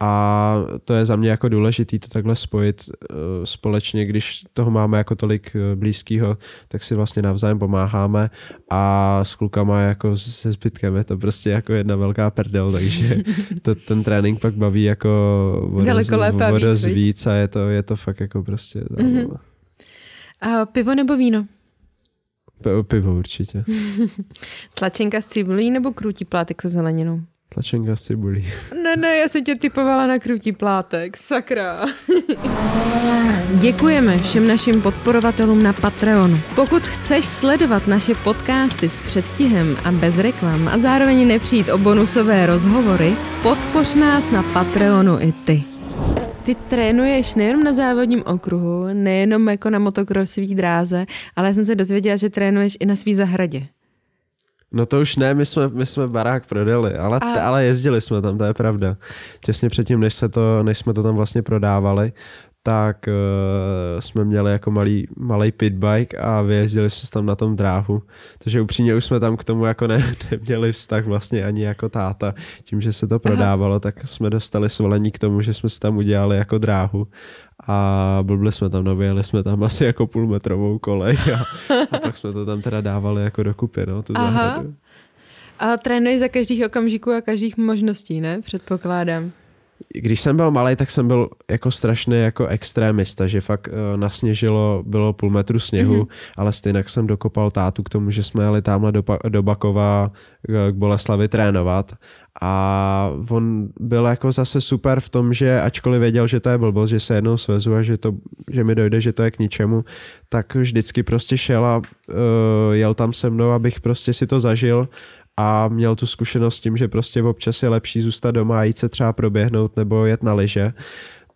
a to je za mě jako důležitý to takhle spojit uh, společně, když toho máme jako tolik uh, blízkýho, tak si vlastně navzájem pomáháme a s klukama jako se zbytkem je to prostě jako jedna velká prdel, takže to, ten trénink pak baví jako
Daleko lépe víc,
víc a je to, je to fakt jako prostě
Mhm. A pivo nebo víno?
P- pivo určitě.
Tlačenka s cibulí nebo krůtí plátek se zeleninou?
Tlačenka s cibulí.
Ne, ne, já jsem tě typovala na krutí plátek, sakra. Děkujeme všem našim podporovatelům na Patreonu. Pokud chceš sledovat naše podcasty s předstihem a bez reklam a zároveň nepřijít o bonusové rozhovory, podpoř nás na Patreonu i ty. Ty trénuješ nejenom na závodním okruhu, nejenom jako na motokrosové dráze, ale já jsem se dozvěděla, že trénuješ i na svý zahradě.
No to už ne, my jsme, my jsme barák prodali, ale, a... ale jezdili jsme tam, to je pravda. Těsně předtím, než, se to, než jsme to tam vlastně prodávali, tak uh, jsme měli jako malý, malý pitbike a vyjezdili jsme tam na tom dráhu. Takže upřímně už jsme tam k tomu jako ne, neměli vztah vlastně ani jako táta. Tím, že se to prodávalo, Aha. tak jsme dostali svolení k tomu, že jsme si tam udělali jako dráhu a blbli jsme tam, nabíjeli jsme tam asi jako půlmetrovou kolej a, a pak jsme to tam teda dávali jako dokupy, no, tu Aha. zahradu.
A trénuješ za každých okamžiků a každých možností, ne? Předpokládám
když jsem byl malý, tak jsem byl jako strašný jako extrémista, že fakt uh, nasněžilo, bylo půl metru sněhu, mm-hmm. ale stejně jsem dokopal tátu k tomu, že jsme jeli tamhle do, do Bakova eh, k Boleslavi trénovat a on byl jako zase super v tom, že ačkoliv věděl, že to je blbost, že se jednou svezu a že, to, že mi dojde, že to je k ničemu, tak vždycky prostě šel a uh, jel tam se mnou, abych prostě si to zažil a měl tu zkušenost s tím, že prostě občas je lepší zůstat doma a jít se třeba proběhnout nebo jet na lyže.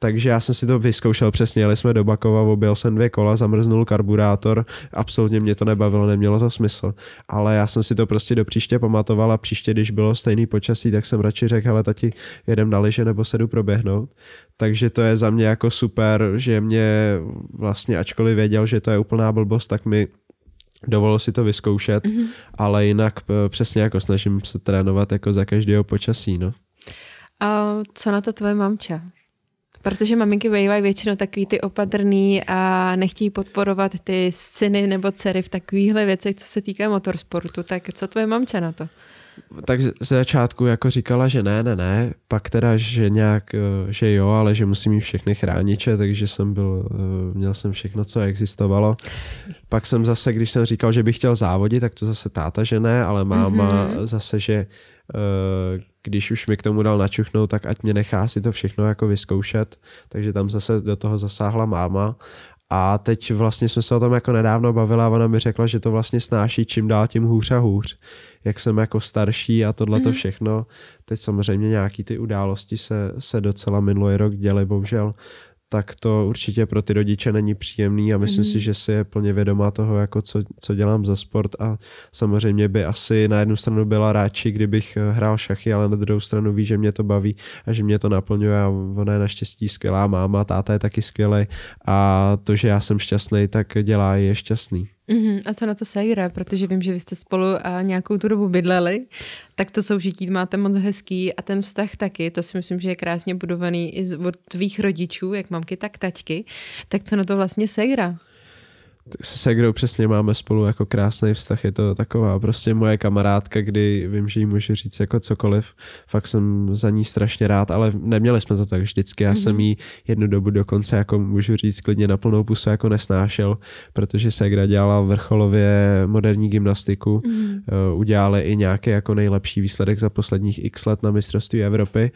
Takže já jsem si to vyzkoušel přesně, jeli jsme do Bakova, objel jsem dvě kola, zamrznul karburátor, absolutně mě to nebavilo, nemělo za smysl. Ale já jsem si to prostě do příště pamatoval a příště, když bylo stejný počasí, tak jsem radši řekl, hele tati, jedem na lyže nebo se jdu proběhnout. Takže to je za mě jako super, že mě vlastně, ačkoliv věděl, že to je úplná blbost, tak mi dovolil si to vyzkoušet, mm-hmm. ale jinak eh, přesně jako snažím se trénovat jako za každého počasí, no.
A co na to tvoje mamča? Protože maminky bývají většinou takový ty opatrný a nechtějí podporovat ty syny nebo dcery v takovýchhle věcech, co se týká motorsportu. Tak co tvoje mamča na to?
Tak z začátku jako říkala, že ne, ne, ne, pak teda, že nějak, eh, že jo, ale že musím mít všechny chrániče, takže jsem byl, eh, měl jsem všechno, co existovalo. Pak jsem zase, když jsem říkal, že bych chtěl závodit, tak to zase táta, že ne, ale máma mm-hmm. zase, že eh, když už mi k tomu dal načuchnout, tak ať mě nechá si to všechno jako vyzkoušet, takže tam zase do toho zasáhla máma a teď vlastně jsme se o tom jako nedávno bavila a ona mi řekla, že to vlastně snáší čím dál tím hůř a hůř. Jak jsem jako starší a tohle to mm-hmm. všechno. Teď samozřejmě nějaký ty události se, se docela minulý rok děly, bohužel tak to určitě pro ty rodiče není příjemný a myslím mm. si, že si je plně vědomá toho, jako co, co dělám za sport a samozřejmě by asi na jednu stranu byla ráči, kdybych eh, hrál šachy, ale na druhou stranu ví, že mě to baví a že mě to naplňuje a ona je naštěstí skvělá máma, táta je taky skvělý a to, že já jsem šťastný, tak dělá je šťastný.
Mm-hmm. A co na to Segra? Protože vím, že vy jste spolu a nějakou tu dobu bydleli, tak to soužití máte moc hezký a ten vztah taky, to si myslím, že je krásně budovaný i od tvých rodičů, jak mamky, tak taťky. Tak co na to vlastně Segra?
Se Segrou přesně máme spolu jako krásný vztah, je to taková prostě moje kamarádka, kdy vím, že jí můžu říct jako cokoliv, fakt jsem za ní strašně rád, ale neměli jsme to tak vždycky, já mm-hmm. jsem mhm. jí jednu dobu dokonce jako můžu říct klidně na plnou pusu jako nesnášel, protože Segra dělala vrcholově moderní gymnastiku, mm-hmm. udělali i nějaký jako nejlepší výsledek za posledních x let na mistrovství Evropy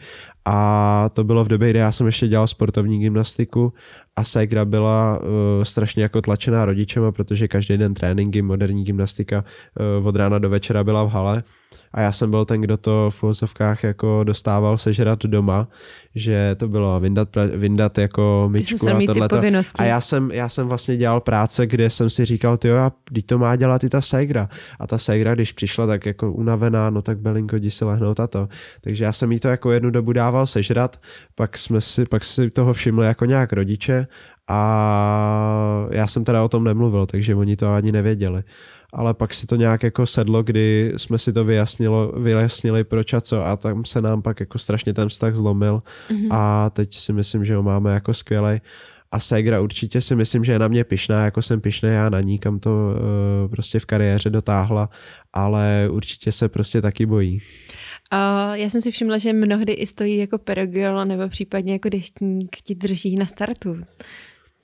a to bylo v době, kdy já jsem ještě dělal sportovní gymnastiku a Segra byla uh, strašně jako tlačená rodičema, protože každý den tréninky, moderní gymnastika uh, od rána do večera byla v hale a já jsem byl ten, kdo to v úvozovkách jako dostával sežrat doma, že to bylo vyndat, vyndat jako myčku a tohleto. A já jsem, já jsem vlastně dělal práce, kde jsem si říkal, ty jo, teď to má dělat i ta Segra. A ta Segra, když přišla tak jako unavená, no tak Belinko, jdi si lehnout a to. Takže já jsem jí to jako jednu dobu dával sežrat, pak jsme si, pak si toho všimli jako nějak rodiče a já jsem teda o tom nemluvil, takže oni to ani nevěděli ale pak si to nějak jako sedlo, kdy jsme si to vyjasnilo, vyjasnili proč a co a tam se nám pak jako strašně ten vztah zlomil mm-hmm. a teď si myslím, že ho máme jako skvělej a Segra určitě si myslím, že je na mě pišná, jako jsem pišný já na ní, kam to uh, prostě v kariéře dotáhla, ale určitě se prostě taky bojí.
Uh, já jsem si všimla, že mnohdy i stojí jako perogil nebo případně jako deštník ti drží na startu.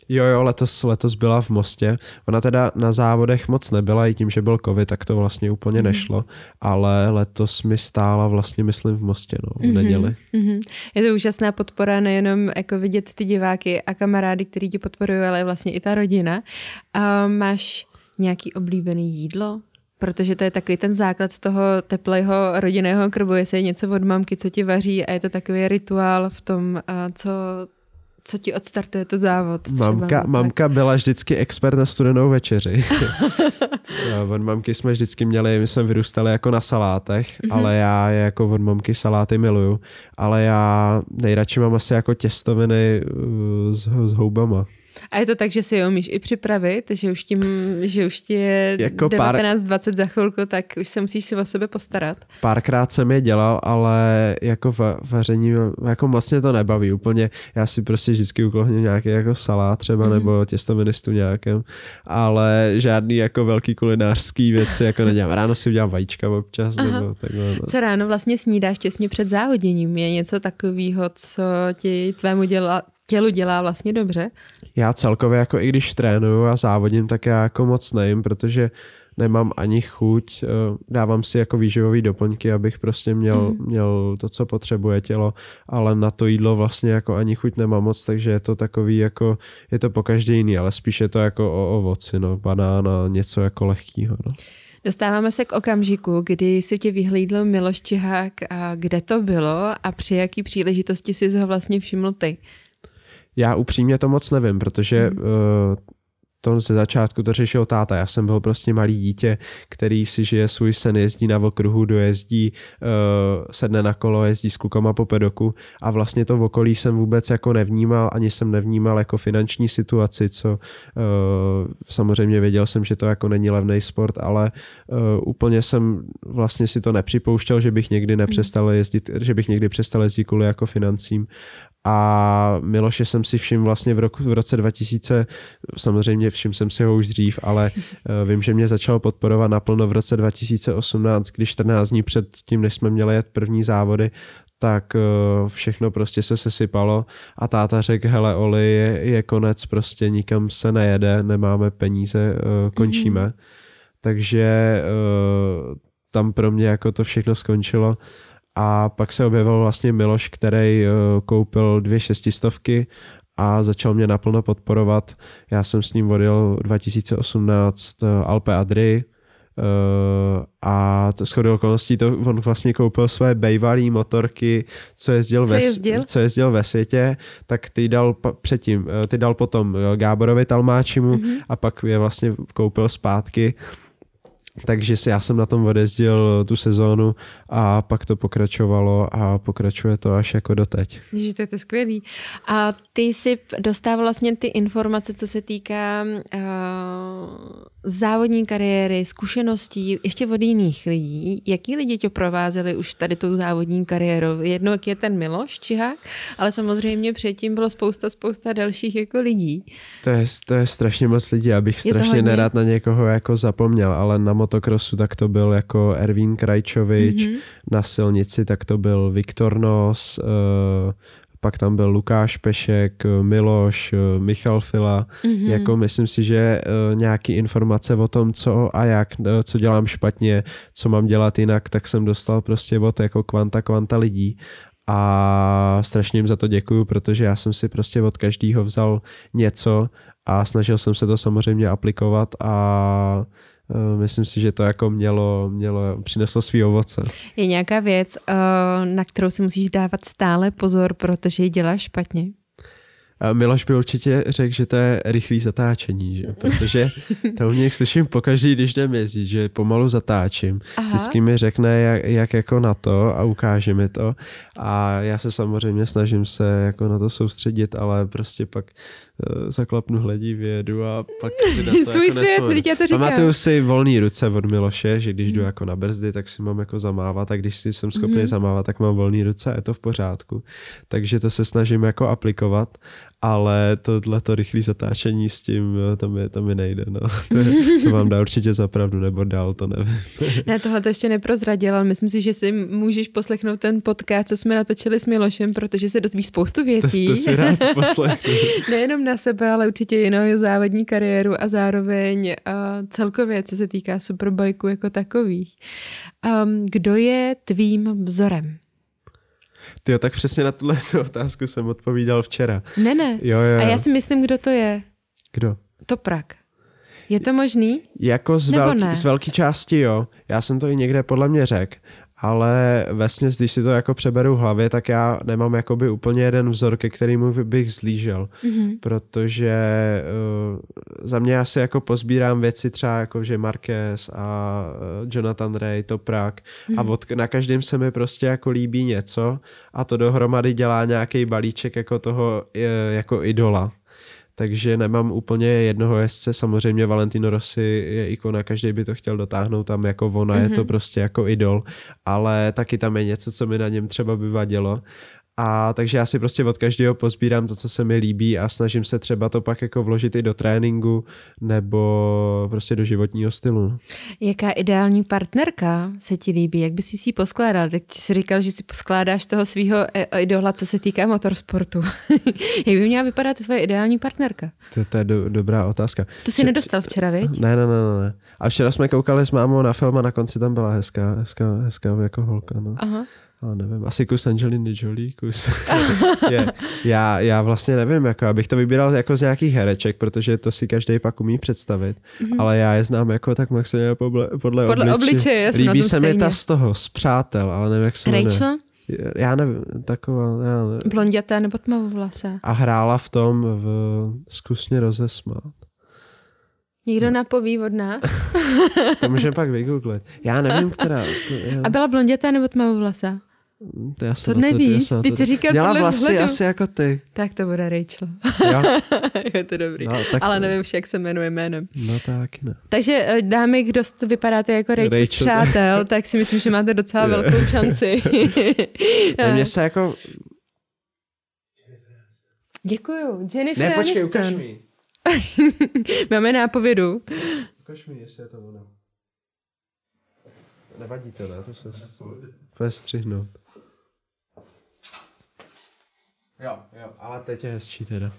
Jo, jo, letos, letos byla v Mostě. Ona teda na závodech moc nebyla, i tím, že byl covid, tak to vlastně úplně mm. nešlo, ale letos mi stála vlastně, myslím, v Mostě, no, v mm-hmm. neděli.
Mm-hmm. Je to úžasná podpora, nejenom jako vidět ty diváky a kamarády, kteří tě podporují, ale vlastně i ta rodina. A máš nějaký oblíbený jídlo? Protože to je takový ten základ toho teplého rodinného krbu, jestli je něco od mamky, co ti vaří a je to takový rituál v tom, co, co ti odstartuje to závod.
Mamka, mamka byla vždycky expert na studenou večeři. od mamky jsme vždycky měli, my jsme vyrůstali jako na salátech, mm-hmm. ale já je jako od mamky saláty miluju. Ale já nejradši mám asi jako těstoviny uh, s, s houbama.
A je to tak, že si je umíš i připravit, že už, tím, že už ti je jako 19-20 pár... za chvilku, tak už se musíš si o sebe postarat.
Párkrát jsem je dělal, ale jako va- vaření, jako vlastně to nebaví úplně. Já si prostě vždycky uklohnu nějaký jako salát třeba, mm-hmm. nebo těstoviny s nějakém, ale žádný jako velký kulinářský věci jako nedělám. Ráno si udělám vajíčka občas, Aha. nebo takhle. No.
Co ráno vlastně snídáš těsně před závoděním? Je něco takového, co ti tvému děla, tělu dělá vlastně dobře?
Já celkově jako i když trénuju a závodím, tak já jako moc nejím, protože nemám ani chuť, eh, dávám si jako výživové doplňky, abych prostě měl, mm. měl to, co potřebuje tělo, ale na to jídlo vlastně jako ani chuť nemám moc, takže je to takový jako, je to po každý jiný, ale spíš je to jako o ovoci, no, banán a něco jako lehkýho, no.
Dostáváme se k okamžiku, kdy si tě vyhlídl Miloš Čihák a kde to bylo a při jaký příležitosti jsi ho vlastně všiml ty?
Já upřímně to moc nevím, protože mm. uh, to ze začátku to řešil táta. Já jsem byl prostě malý dítě, který si žije svůj sen, jezdí na okruhu, dojezdí, uh, sedne na kolo, jezdí s klukama po pedoku a vlastně to v okolí jsem vůbec jako nevnímal, ani jsem nevnímal jako finanční situaci, co uh, samozřejmě věděl jsem, že to jako není levný sport, ale uh, úplně jsem vlastně si to nepřipouštěl, že bych někdy nepřestal jezdit, že bych někdy přestal jezdit kvůli jako financím a Miloše jsem si všiml vlastně v, roku, v roce 2000, samozřejmě všiml jsem si ho už dřív, ale uh, vím, že mě začal podporovat naplno v roce 2018, když 14 dní před tím, než jsme měli jet první závody, tak uh, všechno prostě se sesypalo a táta řekl, hele Oli, je, je konec, prostě nikam se nejede, nemáme peníze, uh, končíme. Mm-hmm. Takže tam pro mě jako to všechno skončilo a pak se objevil vlastně Miloš, který uh, koupil dvě šestistovky a začal mě naplno podporovat. Já jsem s ním odjel 2018 uh, Alpe Adry, Uh, a to shodou okolností to on vlastně koupil své bejvalý motorky, co jezdil, co, ve, jezdil? co jezdil ve světě, tak ty dal předtím, ty dal potom Gáborovi Talmáčimu mm-hmm. a pak je vlastně koupil zpátky takže já jsem na tom odjezdil tu sezónu a pak to pokračovalo a pokračuje to až jako doteď.
Ježiš, to je to skvělý. A ty si dostával vlastně ty informace, co se týká uh, závodní kariéry, zkušeností, ještě od jiných lidí. Jaký lidi tě provázeli už tady tou závodní kariérou? Jedno je ten Miloš Čihák, ale samozřejmě předtím bylo spousta, spousta dalších jako lidí.
To je, to je strašně moc lidí, abych strašně nerád na někoho jako zapomněl, ale na motokrosu tak to byl jako Ervín Krajčovič, mm-hmm. na silnici tak to byl Viktor Nos, uh, pak tam byl Lukáš Pešek, Miloš, Michal Fila. Mm-hmm. Jako myslím si, že uh, nějaký informace o tom, co a jak, uh, co dělám špatně, co mám dělat jinak, tak jsem dostal prostě od jako kvanta kvanta lidí a strašně jim za to děkuju, protože já jsem si prostě od každého vzal něco a snažil jsem se to samozřejmě aplikovat a Eh, myslím si, že to jako mělo, mělo přineslo svý ovoce.
Je nějaká věc, eh, na kterou si musíš dávat stále pozor, protože ji děláš špatně?
Miloš by určitě řekl, že to je rychlý zatáčení, že? protože to u něj slyším pokaždý, když jdem jezdit, že pomalu zatáčím. Aha. Vždycky mi řekne, jak, jak jako na to a ukáže mi to a já se samozřejmě snažím se jako na to soustředit, ale prostě pak zaklapnu hledí, vyjedu a pak si na to
Svůj
jako
svět, já to říkám.
Pamatuju si volný ruce od Miloše, že když jdu hmm. jako na brzdy, tak si mám jako zamávat a když si jsem schopný mm. zamávat, tak mám volný ruce a je to v pořádku. Takže to se snažím jako aplikovat ale tohle to rychlé zatáčení s tím, to mi, to mi nejde, no. To, to vám dá určitě zapravdu, nebo dál, to nevím.
Ne, tohle to ještě neprozradil, ale myslím si, že si můžeš poslechnout ten podcast, co jsme natočili s Milošem, protože se dozvíš spoustu věcí.
To, to si rád poslechnu.
Nejenom na sebe, ale určitě jinou jeho závodní kariéru a zároveň uh, celkově, co se týká superbajku jako takových. Um, kdo je tvým vzorem?
Ty tak přesně na tuhle otázku jsem odpovídal včera.
Ne, ne.
Jo, jo, jo.
A já si myslím, kdo to je.
Kdo?
Toprak. Je to možný?
Jako z, velký, z velké části jo. Já jsem to i někde podle mě řekl. Ale vesměs, když si to jako přeberu v hlavě, tak já nemám jakoby úplně jeden vzor, ke kterému bych zlížel. Mm-hmm. Protože uh, za mě asi jako pozbírám věci třeba jako, že Marquez a uh, Jonathan Ray, Toprak mm-hmm. a od, na každém se mi prostě jako líbí něco a to dohromady dělá nějaký balíček jako toho uh, jako idola takže nemám úplně jednoho jezdce, samozřejmě Valentino Rossi je ikona, každý by to chtěl dotáhnout tam jako ona, mm-hmm. je to prostě jako idol, ale taky tam je něco, co mi na něm třeba by vadilo a takže já si prostě od každého pozbírám to, co se mi líbí a snažím se třeba to pak jako vložit i do tréninku nebo prostě do životního stylu.
Jaká ideální partnerka se ti líbí? Jak bys si ji poskládal? Tak jsi říkal, že si poskládáš toho svého idola, co se týká motorsportu. Jak by měla vypadat tvoje ideální partnerka?
To, to je do, dobrá otázka.
Tu jsi nedostal včera, viď?
Ne, ne, ne, ne. A včera jsme koukali s mámou na film a na konci tam byla hezká, hezká, hezká jako holka. No.
Aha.
Ale nevím, asi kus Angeliny Jolie, kus. je, já, já vlastně nevím, jako abych to vybíral jako z nějakých hereček, protože to si každý pak umí představit, mm-hmm. ale já je znám jako tak maximálně podle, podle,
podle
obliče.
obličeje.
Líbí se mi ta z toho, z přátel, ale nevím, jak se jmenuje.
Rachel?
Já nevím, taková, já nevím.
Blondětá nebo tmavovlasá?
A hrála v tom v Zkusně rozesmát.
Někdo napoví od nás?
to můžeme pak vygooglit. Já nevím, která. To, já...
A byla blondětá nebo tmavovlasá?
To, já
to nevíš, to, ty jsi říkal
Měla
podle
vlasy
vzhledu.
asi jako ty.
Tak to bude Rachel.
Jo?
je to dobrý.
No, tak...
Ale nevím už, jak se jmenuje jménem.
No taky ne.
Takže eh, dámy, kdo vypadáte jako Rachel, Rachel. z přátel, tak si myslím, že máte docela velkou šanci.
Mně se jako...
Děkuju. Jennifer
ne, počkej,
Aniston.
ukaž mi.
Máme nápovědu.
Ukaž mi, jestli je to ono. Nevadí to, ne? To se bude střihnout. Jo, jo, ale teď je hezčí teda.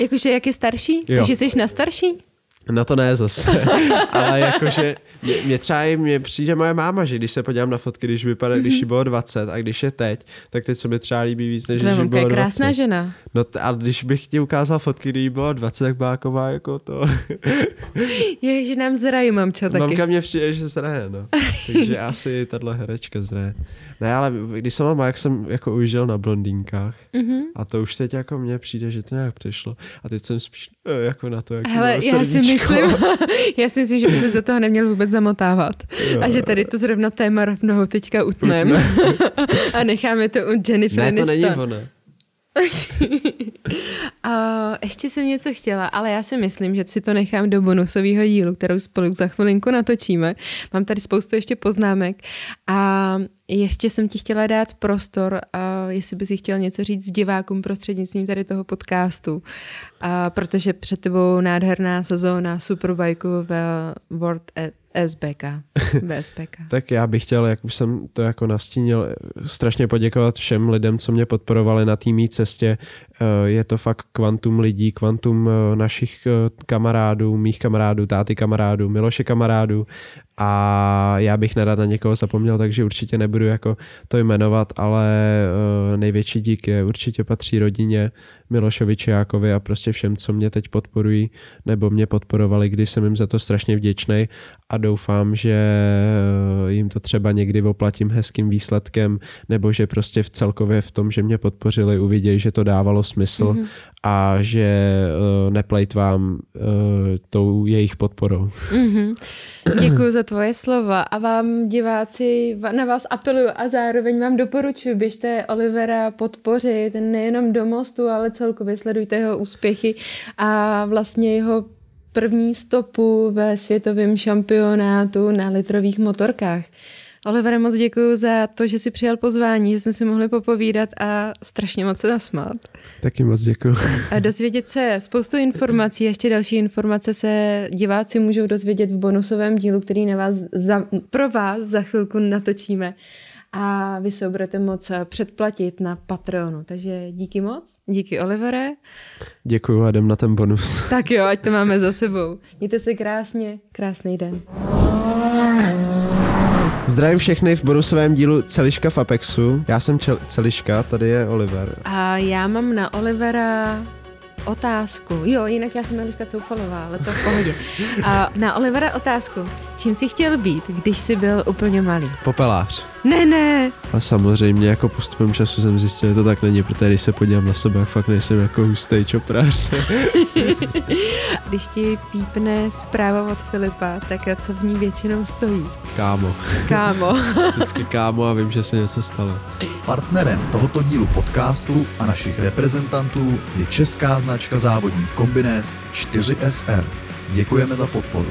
Jakože jak je starší?
Jo.
Takže jsi na starší?
No to ne zase, ale jakože mě, mě třeba i mě přijde moje máma, že když se podívám na fotky, když vypadá, mm-hmm. když jí bylo 20 a když je teď, tak teď se mi třeba líbí víc, než
Tvoje
když jí bylo
je
20.
krásná žena.
No t- a když bych ti ukázal fotky, kdy jí bylo 20, tak byla taková jako to.
je, že nám zrají mamča taky.
Mamka mě přijde, že zraje, no. Takže asi tahle herečka zraje. Ne, ale když jsem mám, jak jsem jako ujížděl na blondýnkách mm-hmm. a to už teď jako mně přijde, že to nějak přišlo a teď jsem spíš jako na to, jak
Hele, já si myslím, já si myslím, že by se do toho neměl vůbec zamotávat. Jo, a že tady to zrovna téma rovnou teďka utnem. a necháme to u Jennifer
Ne, to
Aniston.
není ona.
A ještě jsem něco chtěla, ale já si myslím, že si to nechám do bonusového dílu, kterou spolu za chvilinku natočíme. Mám tady spoustu ještě poznámek a ještě jsem ti chtěla dát prostor, a jestli bys chtěl něco říct s divákům prostřednictvím tady toho podcastu, a protože před tebou nádherná sezóna Superbajku ve World SBK. VSBK.
tak já bych chtěl, jak už jsem to jako nastínil, strašně poděkovat všem lidem, co mě podporovali na té mý cestě. Je to fakt kvantum lidí, kvantum našich kamarádů, mých kamarádů, táty kamarádů, Miloše kamarádů. A já bych nerad na někoho zapomněl, takže určitě nebudu jako to jmenovat, ale největší dík je určitě patří rodině Milošovi Čiákovi a prostě všem, co mě teď podporují nebo mě podporovali, když jsem jim za to strašně vděčný a doufám, že jim to třeba někdy oplatím hezkým výsledkem nebo že prostě v celkově v tom, že mě podpořili, uvidějí, že to dávalo smysl mm-hmm. a že uh, neplejtvám uh, tou jejich podporou.
Mm-hmm. Děkuji za tvoje slova a vám diváci, na vás apeluju a zároveň vám doporučuji, běžte Olivera podpořit nejenom do mostu, ale celkově sledujte jeho úspěchy a vlastně jeho první stopu ve světovém šampionátu na litrových motorkách. Olivere, moc děkuji za to, že jsi přijal pozvání, že jsme si mohli popovídat a strašně moc se nasmát.
Taky moc děkuji.
A dozvědět se spoustu informací, ještě další informace se diváci můžou dozvědět v bonusovém dílu, který na vás za, pro vás za chvilku natočíme a vy se budete moc předplatit na Patreonu. Takže díky moc, díky Olivere.
Děkuji a jdem na ten bonus.
Tak jo, ať to máme za sebou. Mějte se krásně, krásný den.
Zdravím všechny v bonusovém dílu Celiška v Apexu. Já jsem čel- Celiška, tady je Oliver.
A já mám na Olivera otázku. Jo, jinak já jsem Eliška Coufalová, ale to v pohodě. A na Olivera otázku. Čím jsi chtěl být, když jsi byl úplně malý?
Popelář.
Ne, ne.
A samozřejmě jako postupem času jsem zjistil, že to tak není, protože když se podívám na sebe, jak fakt nejsem jako hustý čoprář.
když ti pípne zpráva od Filipa, tak a co v ní většinou stojí?
Kámo.
Kámo.
Vždycky kámo a vím, že se něco stalo.
Partnerem tohoto dílu podcastu a našich reprezentantů je česká značka závodních kombinéz 4SR. Děkujeme za podporu.